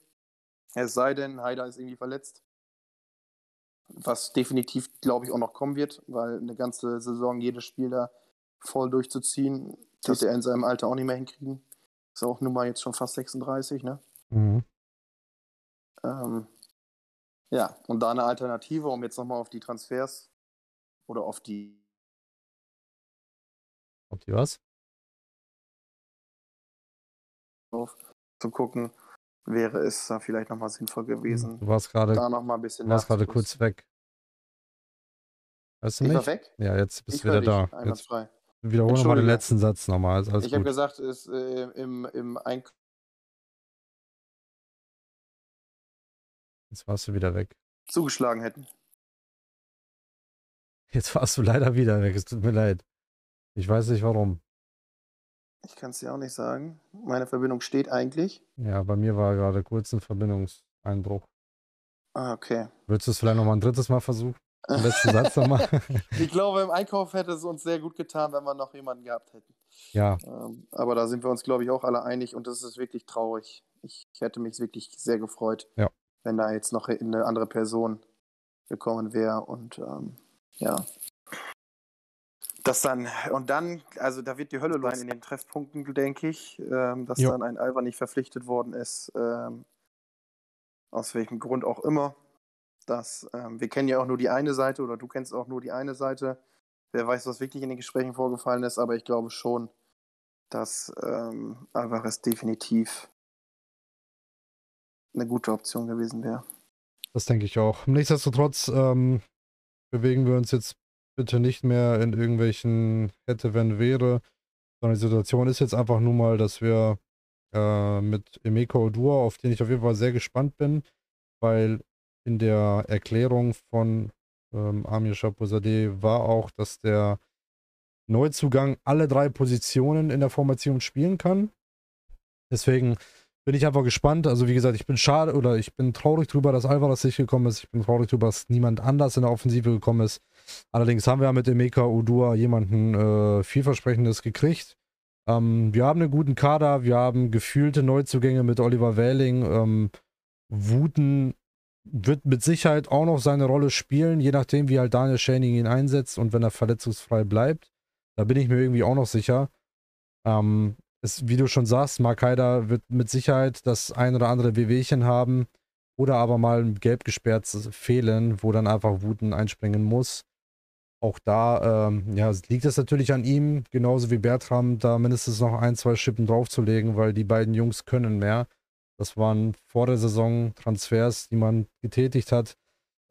Speaker 2: Es sei denn, Haider ist irgendwie verletzt. Was definitiv, glaube ich, auch noch kommen wird, weil eine ganze Saison jedes Spiel da voll durchzuziehen, das wird er in seinem Alter auch nicht mehr hinkriegen. Ist auch nun mal jetzt schon fast 36, ne?
Speaker 1: Mhm.
Speaker 2: Ähm, ja, und da eine Alternative, um jetzt nochmal auf die Transfers oder auf die
Speaker 1: Ob die was?
Speaker 2: Auf, zu gucken, wäre es da vielleicht nochmal sinnvoll gewesen,
Speaker 1: Du warst gerade
Speaker 2: da nochmal ein bisschen
Speaker 1: du warst gerade kurz weg. Hörst du
Speaker 2: Ich war
Speaker 1: mich?
Speaker 2: weg?
Speaker 1: Ja, jetzt bist du wieder da. Jetzt
Speaker 2: einwandfrei.
Speaker 1: wiederhole nochmal den letzten Satz nochmal. Ist
Speaker 2: Ich habe gesagt, es äh, im, im Einkauf
Speaker 1: Jetzt warst du wieder weg.
Speaker 2: zugeschlagen hätten.
Speaker 1: Jetzt warst du leider wieder weg. Es tut mir leid. Ich weiß nicht warum.
Speaker 2: Ich kann es dir auch nicht sagen. Meine Verbindung steht eigentlich.
Speaker 1: Ja, bei mir war gerade kurz ein Verbindungseinbruch.
Speaker 2: Ah, okay.
Speaker 1: Würdest du es vielleicht nochmal ein drittes Mal versuchen? Den letzten Satz nochmal?
Speaker 2: Ich glaube, im Einkauf hätte es uns sehr gut getan, wenn wir noch jemanden gehabt hätten.
Speaker 1: ja,
Speaker 2: Ähm, aber da sind wir uns, glaube ich, auch alle einig und das ist wirklich traurig. Ich, ich hätte mich wirklich sehr gefreut,
Speaker 1: Ja.
Speaker 2: wenn da jetzt noch eine andere Person gekommen wäre und ähm, ja. Das dann, und dann, also da wird die Hölle sein in den Treffpunkten, denke ich, ähm, dass
Speaker 1: Jo.
Speaker 2: dann ein Alva nicht verpflichtet worden ist, ähm, aus welchem Grund auch immer. Das, ähm, wir kennen ja auch nur die eine Seite oder du kennst auch nur die eine Seite. Wer weiß, was wirklich in den Gesprächen vorgefallen ist, aber ich glaube schon, dass ähm, Alvarez definitiv eine gute Option gewesen wäre.
Speaker 1: das denke ich auch. Nichtsdestotrotz ähm, bewegen wir uns jetzt bitte nicht mehr in irgendwelchen hätte, wenn, wäre, sondern die Situation ist jetzt einfach nur mal, dass wir äh, mit Emeko Odua, auf den ich auf jeden Fall sehr gespannt bin, weil in der Erklärung von ähm, Amir Chapouzadeh war auch, dass der Neuzugang alle drei Positionen in der Formation spielen kann. Deswegen bin ich einfach gespannt. Also wie gesagt, ich bin schade oder ich bin traurig drüber, dass Alvarez nicht gekommen ist. Ich bin traurig drüber, dass niemand anders in der Offensive gekommen ist. Allerdings haben wir mit Emeka Udua jemanden äh, vielversprechendes gekriegt. Ähm, wir haben einen guten Kader, wir haben gefühlte Neuzugänge mit Oliver Wähling. Ähm, Wuten wird mit Sicherheit auch noch seine Rolle spielen, je nachdem, wie halt Daniel Schäning ihn einsetzt und wenn er verletzungsfrei bleibt. Da bin ich mir irgendwie auch noch sicher. Ähm, es, wie du schon sagst, Mark Haider wird mit Sicherheit das ein oder andere Wehwehchen haben oder aber mal gelb gesperrt fehlen, wo dann einfach Wuten einspringen muss. Auch da ähm, ja, liegt es natürlich an ihm, genauso wie Bertram, da mindestens noch ein, zwei Schippen draufzulegen, weil die beiden Jungs können mehr. Das waren vor der Saison Transfers, die man getätigt hat,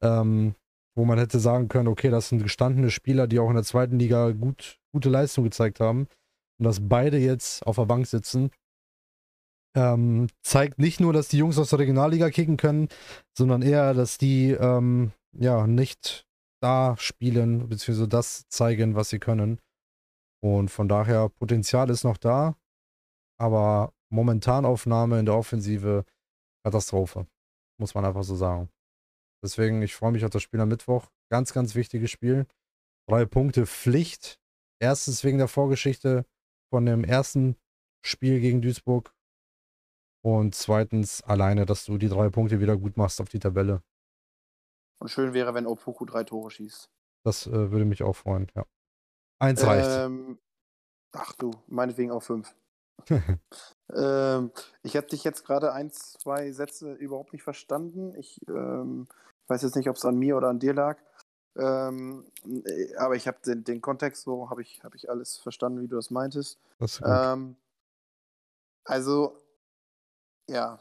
Speaker 1: ähm, wo man hätte sagen können, okay, das sind gestandene Spieler, die auch in der zweiten Liga gut, gute Leistung gezeigt haben. Und dass beide jetzt auf der Bank sitzen, ähm, zeigt nicht nur, dass die Jungs aus der Regionalliga kicken können, sondern eher, dass die ähm, ja nicht da spielen, beziehungsweise das zeigen, was sie können. Und von daher, Potenzial ist noch da, aber Momentanaufnahme in der Offensive Katastrophe. Muss man einfach so sagen. Deswegen, ich freue mich auf das Spiel am Mittwoch. Ganz, ganz wichtiges Spiel. Drei Punkte Pflicht. Erstens wegen der Vorgeschichte von dem ersten Spiel gegen Duisburg. Und zweitens alleine, dass du die drei Punkte wieder gut machst auf die Tabelle.
Speaker 2: Und schön wäre, wenn Opoku drei Tore schießt.
Speaker 1: Das äh, würde mich auch freuen, ja. Eins reicht.
Speaker 2: Ähm, ach du, meinetwegen auch fünf. ähm, ich habe dich jetzt gerade ein, zwei Sätze überhaupt nicht verstanden. Ich ähm, weiß jetzt nicht, ob es an mir oder an dir lag. Ähm, äh, aber ich habe den, den Kontext so, habe ich, hab ich alles verstanden, wie du das meintest.
Speaker 1: das.
Speaker 2: Ähm, Also, ja,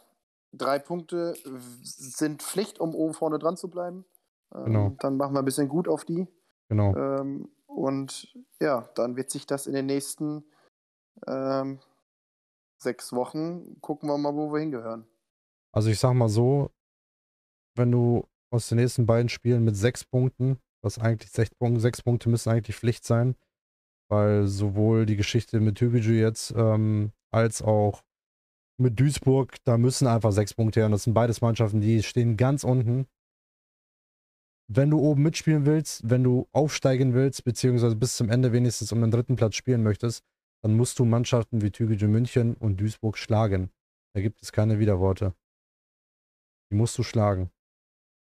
Speaker 2: drei Punkte sind Pflicht, um oben vorne dran zu bleiben. Ähm,
Speaker 1: Genau.
Speaker 2: Dann machen wir ein bisschen gut auf die.
Speaker 1: Genau.
Speaker 2: Ähm, und ja, dann wird sich das in den nächsten ähm, sechs Wochen gucken wir mal, wo wir hingehören.
Speaker 1: Also ich sag mal so, wenn du aus den nächsten beiden Spielen mit sechs Punkten, was eigentlich sechs Punkte, sechs Punkte müssen eigentlich Pflicht sein, weil sowohl die Geschichte mit Tübingen jetzt ähm, als auch mit Duisburg, da müssen einfach sechs Punkte her. Und das sind beides Mannschaften, die stehen ganz unten. Wenn du oben mitspielen willst, wenn du aufsteigen willst, beziehungsweise bis zum Ende wenigstens um den dritten Platz spielen möchtest, dann musst du Mannschaften wie Tübingen München und Duisburg schlagen. Da gibt es keine Widerworte. Die musst du schlagen.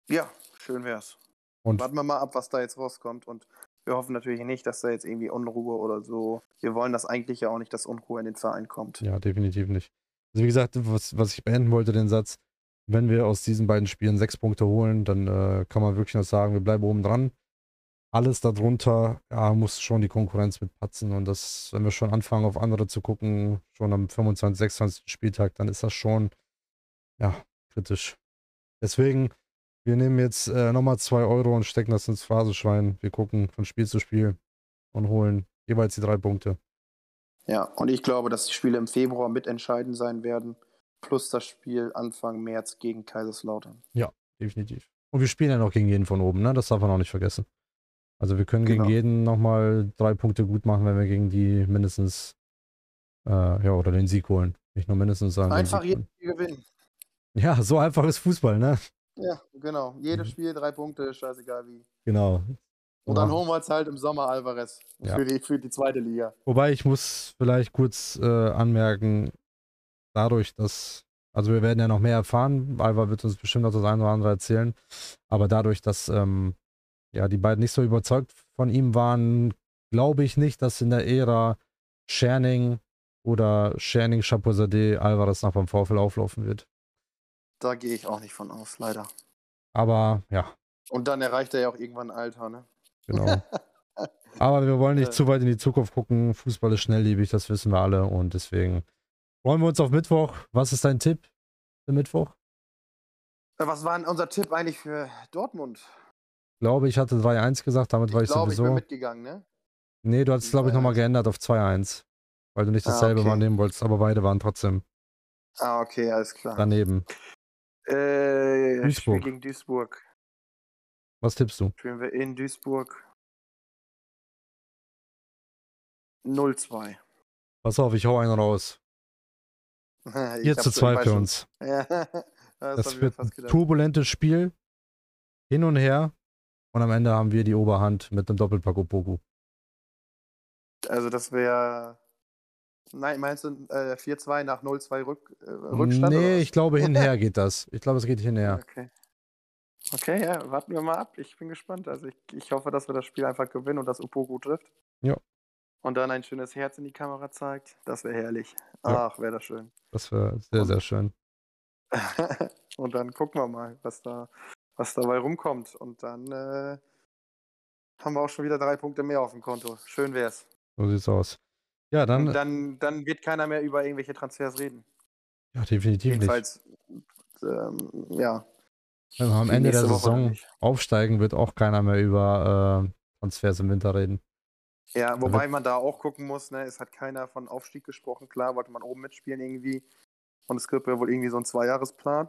Speaker 2: Ja, schön wär's.
Speaker 1: Und
Speaker 2: Warten wir mal ab, was da jetzt rauskommt. Und wir hoffen natürlich nicht, dass da jetzt irgendwie Unruhe oder so. Wir wollen das eigentlich ja auch nicht, dass Unruhe in den Verein kommt.
Speaker 1: ja, definitiv nicht. Also wie gesagt, was, was ich beenden wollte, den Satz, wenn wir aus diesen beiden Spielen sechs Punkte holen, dann äh, kann man wirklich noch sagen, wir bleiben oben dran. Alles darunter, ja, muss schon die Konkurrenz mitpatzen. Und das, wenn wir schon anfangen, auf andere zu gucken, schon am 25, 26. Spieltag, dann ist das schon, ja, kritisch. Deswegen, wir nehmen jetzt äh, nochmal zwei Euro und stecken das ins Phrasenschwein. Wir gucken von Spiel zu Spiel und holen jeweils die drei Punkte.
Speaker 2: Ja, und ich glaube, dass die Spiele im Februar mitentscheidend sein werden. Plus das Spiel Anfang März gegen Kaiserslautern.
Speaker 1: Definitiv. Und wir spielen ja noch gegen jeden von oben, ne? Das darf man auch nicht vergessen. Also wir können gegen
Speaker 2: Genau.
Speaker 1: jeden nochmal drei Punkte gut machen, wenn wir gegen die mindestens, äh, ja, oder den Sieg holen. Nicht nur mindestens sagen.
Speaker 2: Einfach jedes Spiel gewinnen.
Speaker 1: Ja, so einfach ist Fußball, ne?
Speaker 2: Ja, genau. Jedes
Speaker 1: Mhm.
Speaker 2: Spiel drei Punkte, scheißegal wie.
Speaker 1: Genau.
Speaker 2: Und dann holen wir es halt im Sommer Alvarez
Speaker 1: Ja.
Speaker 2: für, die, für die zweite Liga.
Speaker 1: Wobei ich muss vielleicht kurz äh, anmerken, dadurch, dass, also wir werden ja noch mehr erfahren, Alva wird uns bestimmt noch das eine oder andere erzählen, aber dadurch, dass ähm, ja die beiden nicht so überzeugt von ihm waren, glaube ich nicht, dass in der Ära Scherning oder Scherning Chapeausadeh Alvarez noch beim VfL auflaufen wird.
Speaker 2: Da gehe ich auch nicht von aus, leider.
Speaker 1: Aber ja,
Speaker 2: Und dann erreicht er ja auch irgendwann ein Alter, ne?
Speaker 1: Genau. Aber wir wollen nicht zu weit in die Zukunft gucken. Fußball ist schnelllebig, das wissen wir alle. Und deswegen freuen wir uns auf Mittwoch. Was ist dein Tipp für Mittwoch?
Speaker 2: Äh, Was war denn unser Tipp eigentlich für Dortmund?
Speaker 1: Ich glaube, ich hatte 3-1 gesagt, damit war ich,
Speaker 2: Ich glaube, ich bin
Speaker 1: sowieso.
Speaker 2: mitgegangen, ne?
Speaker 1: nee, du hast es, glaube ich, nochmal
Speaker 2: 3-1.
Speaker 1: geändert auf 2-1. Weil du nicht
Speaker 2: Ah,
Speaker 1: dasselbe
Speaker 2: okay.
Speaker 1: wahrnehmen wolltest, aber beide waren trotzdem
Speaker 2: Ah, okay, alles klar.
Speaker 1: daneben.
Speaker 2: Äh,
Speaker 1: Duisburg.
Speaker 2: Gegen Duisburg.
Speaker 1: Was tippst du?
Speaker 2: Spielen wir in Duisburg. 0-2.
Speaker 1: Pass auf, ich hau einen raus.
Speaker 2: Ich
Speaker 1: 4 zu
Speaker 2: hab's-
Speaker 1: 2
Speaker 2: ich weiß
Speaker 1: für uns.
Speaker 2: Ja, das,
Speaker 1: Das wird ein turbulentes Spiel. Hin und her. Und am Ende haben wir die Oberhand mit einem Doppelpack Opoku.
Speaker 2: Also das wäre. Nein, meinst du äh, 4-2 nach 0-2 Rück, äh, Rückstand?
Speaker 1: Nee, ich glaube, hinher geht das. Ich glaube, es geht hinher.
Speaker 2: Okay. Okay, ja, warten wir mal ab. Ich bin gespannt. Also ich, ich hoffe, dass wir das Spiel einfach gewinnen und dass Opoku trifft.
Speaker 1: Ja.
Speaker 2: Und dann ein schönes Herz in die Kamera zeigt. Das wäre herrlich.
Speaker 1: Ja.
Speaker 2: Ach, wäre das schön.
Speaker 1: Das wäre sehr,
Speaker 2: Und-
Speaker 1: sehr schön.
Speaker 2: und dann gucken wir mal, was da, was dabei rumkommt. Und dann äh, haben wir auch schon wieder drei Punkte mehr auf dem Konto. Schön wär's.
Speaker 1: So sieht's aus. Ja, dann,
Speaker 2: Und dann, dann wird keiner mehr über irgendwelche Transfers reden.
Speaker 1: ja, definitiv nicht.
Speaker 2: Jedenfalls, ähm, ja.
Speaker 1: Wenn wir am Ende der Saison aufsteigen, wird auch keiner mehr über äh, Transfers im Winter reden.
Speaker 2: Ja, wobei man da auch gucken muss, ne, es hat keiner von Aufstieg gesprochen. Klar, wollte man oben mitspielen irgendwie. Und es gibt ja wohl irgendwie so einen Zweijahresplan,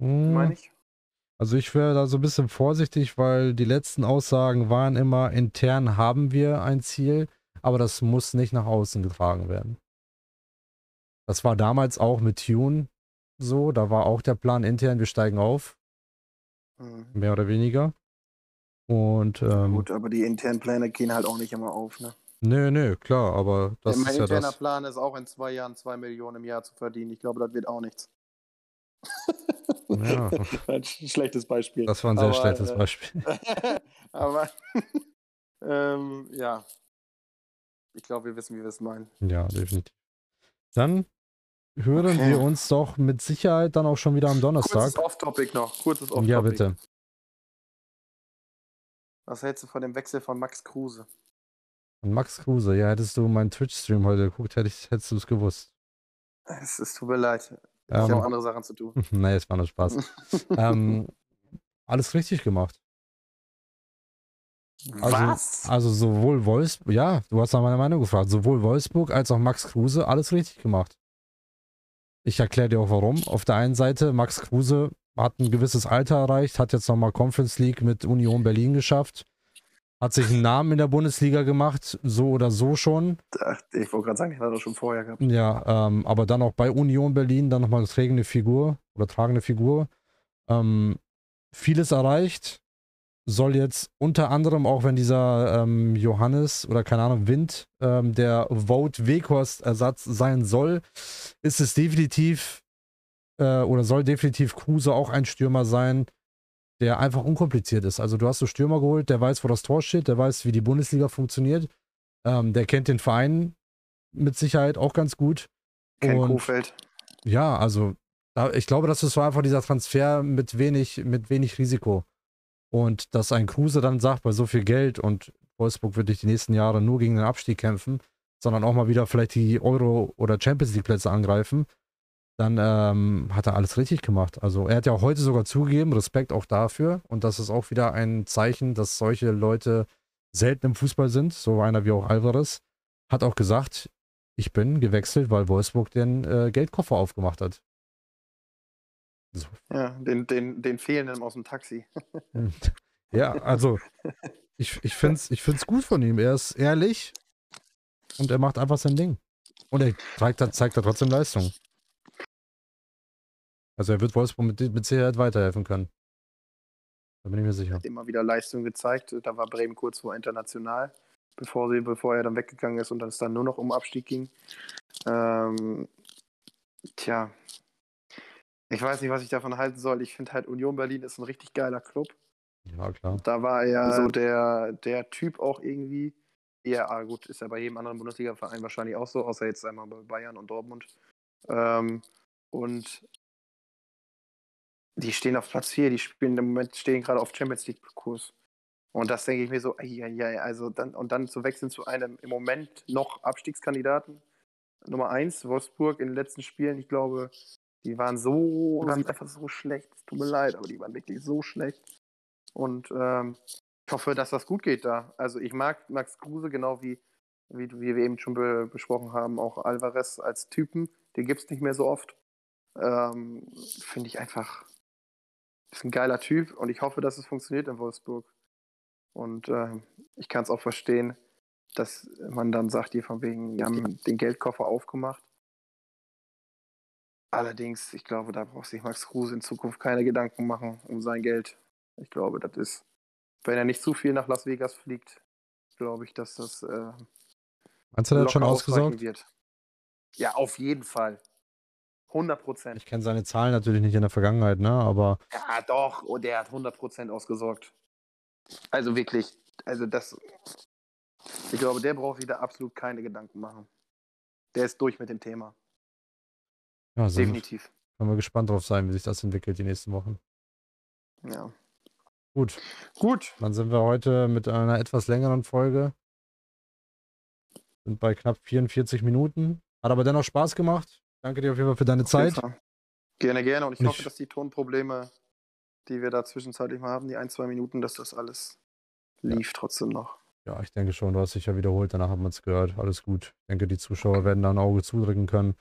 Speaker 1: Hm,
Speaker 2: meine ich.
Speaker 1: Also ich wäre da so ein bisschen vorsichtig, weil die letzten Aussagen waren immer, intern haben wir ein Ziel, aber das muss nicht nach außen getragen werden. Das war damals auch mit Tune so, da war auch der Plan intern, wir steigen auf,
Speaker 2: Mhm.
Speaker 1: mehr oder weniger. Und ähm,
Speaker 2: Gut, aber die internen Pläne gehen halt auch nicht immer auf. Ne?
Speaker 1: nö, nö, klar, aber das
Speaker 2: mein
Speaker 1: ist ja
Speaker 2: interner
Speaker 1: das.
Speaker 2: Plan ist auch in zwei Jahren zwei Millionen im Jahr zu verdienen. Ich glaube, das wird auch nichts.
Speaker 1: Ja.
Speaker 2: ein sch- schlechtes Beispiel.
Speaker 1: Das war ein sehr
Speaker 2: Aber,
Speaker 1: schlechtes
Speaker 2: äh,
Speaker 1: Beispiel.
Speaker 2: aber ähm, ja, ich glaube, wir wissen, wie wir es meinen.
Speaker 1: Ja, definitiv. Dann hören
Speaker 2: Okay.
Speaker 1: wir uns doch mit Sicherheit dann auch schon wieder am Donnerstag.
Speaker 2: Kurzes Off-Topic noch. Kurzes Off-Topic.
Speaker 1: Ja, bitte.
Speaker 2: Was hältst du von dem Wechsel von Max Kruse?
Speaker 1: Und Max Kruse, ja, hättest du meinen Twitch-Stream heute geguckt, hätte ich, hättest du es gewusst.
Speaker 2: Es, es tut mir leid. Ich
Speaker 1: Ähm,
Speaker 2: habe andere Sachen zu tun.
Speaker 1: nee, es war nur Spaß. ähm, alles richtig gemacht. Also,
Speaker 2: Was?
Speaker 1: Also sowohl Wolfsburg, ja, du hast nach meiner Meinung gefragt, sowohl Wolfsburg als auch Max Kruse, alles richtig gemacht. Ich erkläre dir auch warum. Auf der einen Seite, Max Kruse hat ein gewisses Alter erreicht, hat jetzt nochmal Conference League mit Union Berlin geschafft, hat sich einen Namen in der Bundesliga gemacht, so oder so schon.
Speaker 2: Ich wollte gerade sagen, ich hatte das schon vorher gehabt.
Speaker 1: Ja, ähm, aber dann auch bei Union Berlin dann nochmal eine tragende Figur oder tragende Figur. Ähm, vieles erreicht. Soll jetzt unter anderem, auch wenn dieser ähm, Johannes oder keine Ahnung, Wind ähm, der Vote Weghorst-Ersatz sein soll, ist es definitiv äh, oder soll definitiv Kruse auch ein Stürmer sein, der einfach unkompliziert ist. Also du hast so Stürmer geholt, der weiß, wo das Tor steht, der weiß, wie die Bundesliga funktioniert, ähm, der kennt den Verein mit Sicherheit auch ganz gut.
Speaker 2: Ken
Speaker 1: Und-
Speaker 2: Kofeld.
Speaker 1: Ja, also ich glaube, das so einfach dieser Transfer mit wenig, mit wenig Risiko. Und dass ein Kruse dann sagt, bei so viel Geld und Wolfsburg wird nicht die nächsten Jahre nur gegen den Abstieg kämpfen, sondern auch mal wieder vielleicht die Euro- oder Champions League-Plätze angreifen, dann ähm, hat er alles richtig gemacht. Also er hat ja auch heute sogar zugegeben, Respekt auch dafür. Und das ist auch wieder ein Zeichen, dass solche Leute selten im Fußball sind, so einer wie auch Alvarez, hat auch gesagt, ich bin gewechselt, weil Wolfsburg den äh, Geldkoffer aufgemacht hat. So.
Speaker 2: Ja, den, den, den fehlenden aus dem Taxi.
Speaker 1: Ja, also ich, ich finde es ich find's gut von ihm. Er ist ehrlich und er macht einfach sein Ding. Und er zeigt, da- zeigt da trotzdem Leistung. Also er wird Wolfsburg mit, mit Sicherheit weiterhelfen können. Da bin ich mir sicher.
Speaker 2: Hat immer wieder Leistung gezeigt. Da war Bremen kurz vor international, bevor, sie, bevor er dann weggegangen ist und dann es dann nur noch um Abstieg ging. Ähm, tja, ich weiß nicht, was ich davon halten soll. Ich finde halt Union Berlin ist ein richtig geiler Club.
Speaker 1: Ja, klar.
Speaker 2: Da war er so der, der Typ auch irgendwie. Ja, ah, gut, ist ja bei jedem anderen Bundesliga-Verein wahrscheinlich auch so, außer jetzt einmal bei Bayern und Dortmund. Ähm, und die stehen auf Platz 4, die spielen im Moment stehen gerade auf Champions League-Kurs. Und das denke ich mir so, ja, ja, also dann, und dann zu wechseln zu einem im Moment noch Abstiegskandidaten. Nummer 1, Wolfsburg in den letzten Spielen, ich glaube, die waren so, waren einfach so schlecht. Es tut mir leid, aber die waren wirklich so schlecht. Und ähm, ich hoffe, dass das gut geht da. Also ich mag Max Kruse genau wie, wie, wie wir eben schon be besprochen haben, auch Alvarez als Typen. Den gibt es nicht mehr so oft. Ähm, Finde ich einfach, ist ein geiler Typ und ich hoffe, dass es funktioniert in Wolfsburg. Und ähm, ich kann es auch verstehen, dass man dann sagt, hier von wegen, wir haben den Geldkoffer aufgemacht. Allerdings, ich glaube, da braucht sich Max Kruse in Zukunft keine Gedanken machen um sein Geld. Ich glaube, das ist, wenn er nicht zu viel nach Las Vegas fliegt, glaube ich, dass das äh,
Speaker 1: Meinst du, hat schon ausgesorgt?
Speaker 2: wird. Ja, auf jeden Fall. 100 Prozent.
Speaker 1: Ich kenne seine Zahlen natürlich nicht in der Vergangenheit, ne? Aber
Speaker 2: Ja, doch. Und der hat 100 Prozent ausgesorgt. Also wirklich. Also das. Ich glaube, der braucht sich da absolut keine Gedanken machen. Der ist durch mit dem Thema.
Speaker 1: Ja, sind,
Speaker 2: Definitiv.
Speaker 1: können wir gespannt drauf sein, wie sich das entwickelt die nächsten Wochen.
Speaker 2: Ja.
Speaker 1: Gut,
Speaker 2: Gut.
Speaker 1: dann sind wir heute mit einer etwas längeren Folge. Sind bei knapp 44 Minuten. Hat aber dennoch Spaß gemacht. Danke dir auf jeden Fall für deine
Speaker 2: Auf
Speaker 1: Zeit.
Speaker 2: Gerne, gerne. Und ich
Speaker 1: Und
Speaker 2: hoffe,
Speaker 1: ich-
Speaker 2: dass die Tonprobleme, die wir da zwischenzeitlich mal haben, die ein, zwei Minuten, dass das alles lief trotzdem noch.
Speaker 1: Ja, ich denke schon, du hast dich ja wiederholt, danach hat man es gehört. Alles gut. Ich denke, die Zuschauer werden da ein Auge zudrücken können.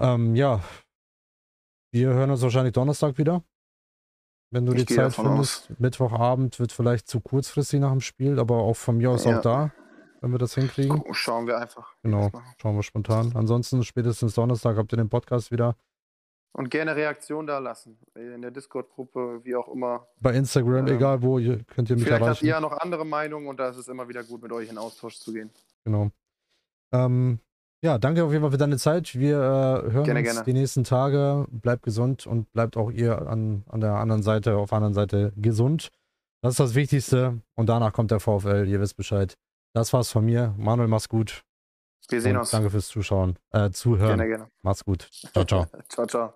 Speaker 1: Ähm, ja. Wir hören uns wahrscheinlich Donnerstag wieder. Wenn du
Speaker 2: Ich
Speaker 1: die Zeit findest. Mittwochabend wird vielleicht zu kurzfristig nach dem Spiel, aber auch von mir aus
Speaker 2: Ja.
Speaker 1: auch da, wenn wir das hinkriegen.
Speaker 2: Schauen wir einfach.
Speaker 1: Genau. Schauen wir spontan. Ansonsten spätestens Donnerstag habt ihr den Podcast wieder.
Speaker 2: Und gerne Reaktion da lassen. In der Discord-Gruppe, wie auch immer.
Speaker 1: Bei Instagram,
Speaker 2: Ähm,
Speaker 1: egal wo, ihr könnt ihr mich
Speaker 2: Vielleicht habt
Speaker 1: erreichen.
Speaker 2: ihr ja noch andere Meinungen und da ist es immer wieder gut, mit euch in Austausch zu gehen.
Speaker 1: Genau. Ähm, ja, danke auf jeden Fall für deine Zeit. Wir äh, hören
Speaker 2: Gerne,
Speaker 1: uns
Speaker 2: gerne.
Speaker 1: die nächsten Tage. Bleibt gesund und bleibt auch ihr an, an der anderen Seite, auf der anderen Seite gesund. Das ist das Wichtigste. Und danach kommt der VfL. Ihr wisst Bescheid. Das war's von mir. Manuel, mach's gut.
Speaker 2: Wir sehen
Speaker 1: und
Speaker 2: uns.
Speaker 1: Danke fürs Zuschauen, äh, Zuhören.
Speaker 2: Gerne, gerne.
Speaker 1: Mach's gut. Ciao, ciao.
Speaker 2: ciao, ciao.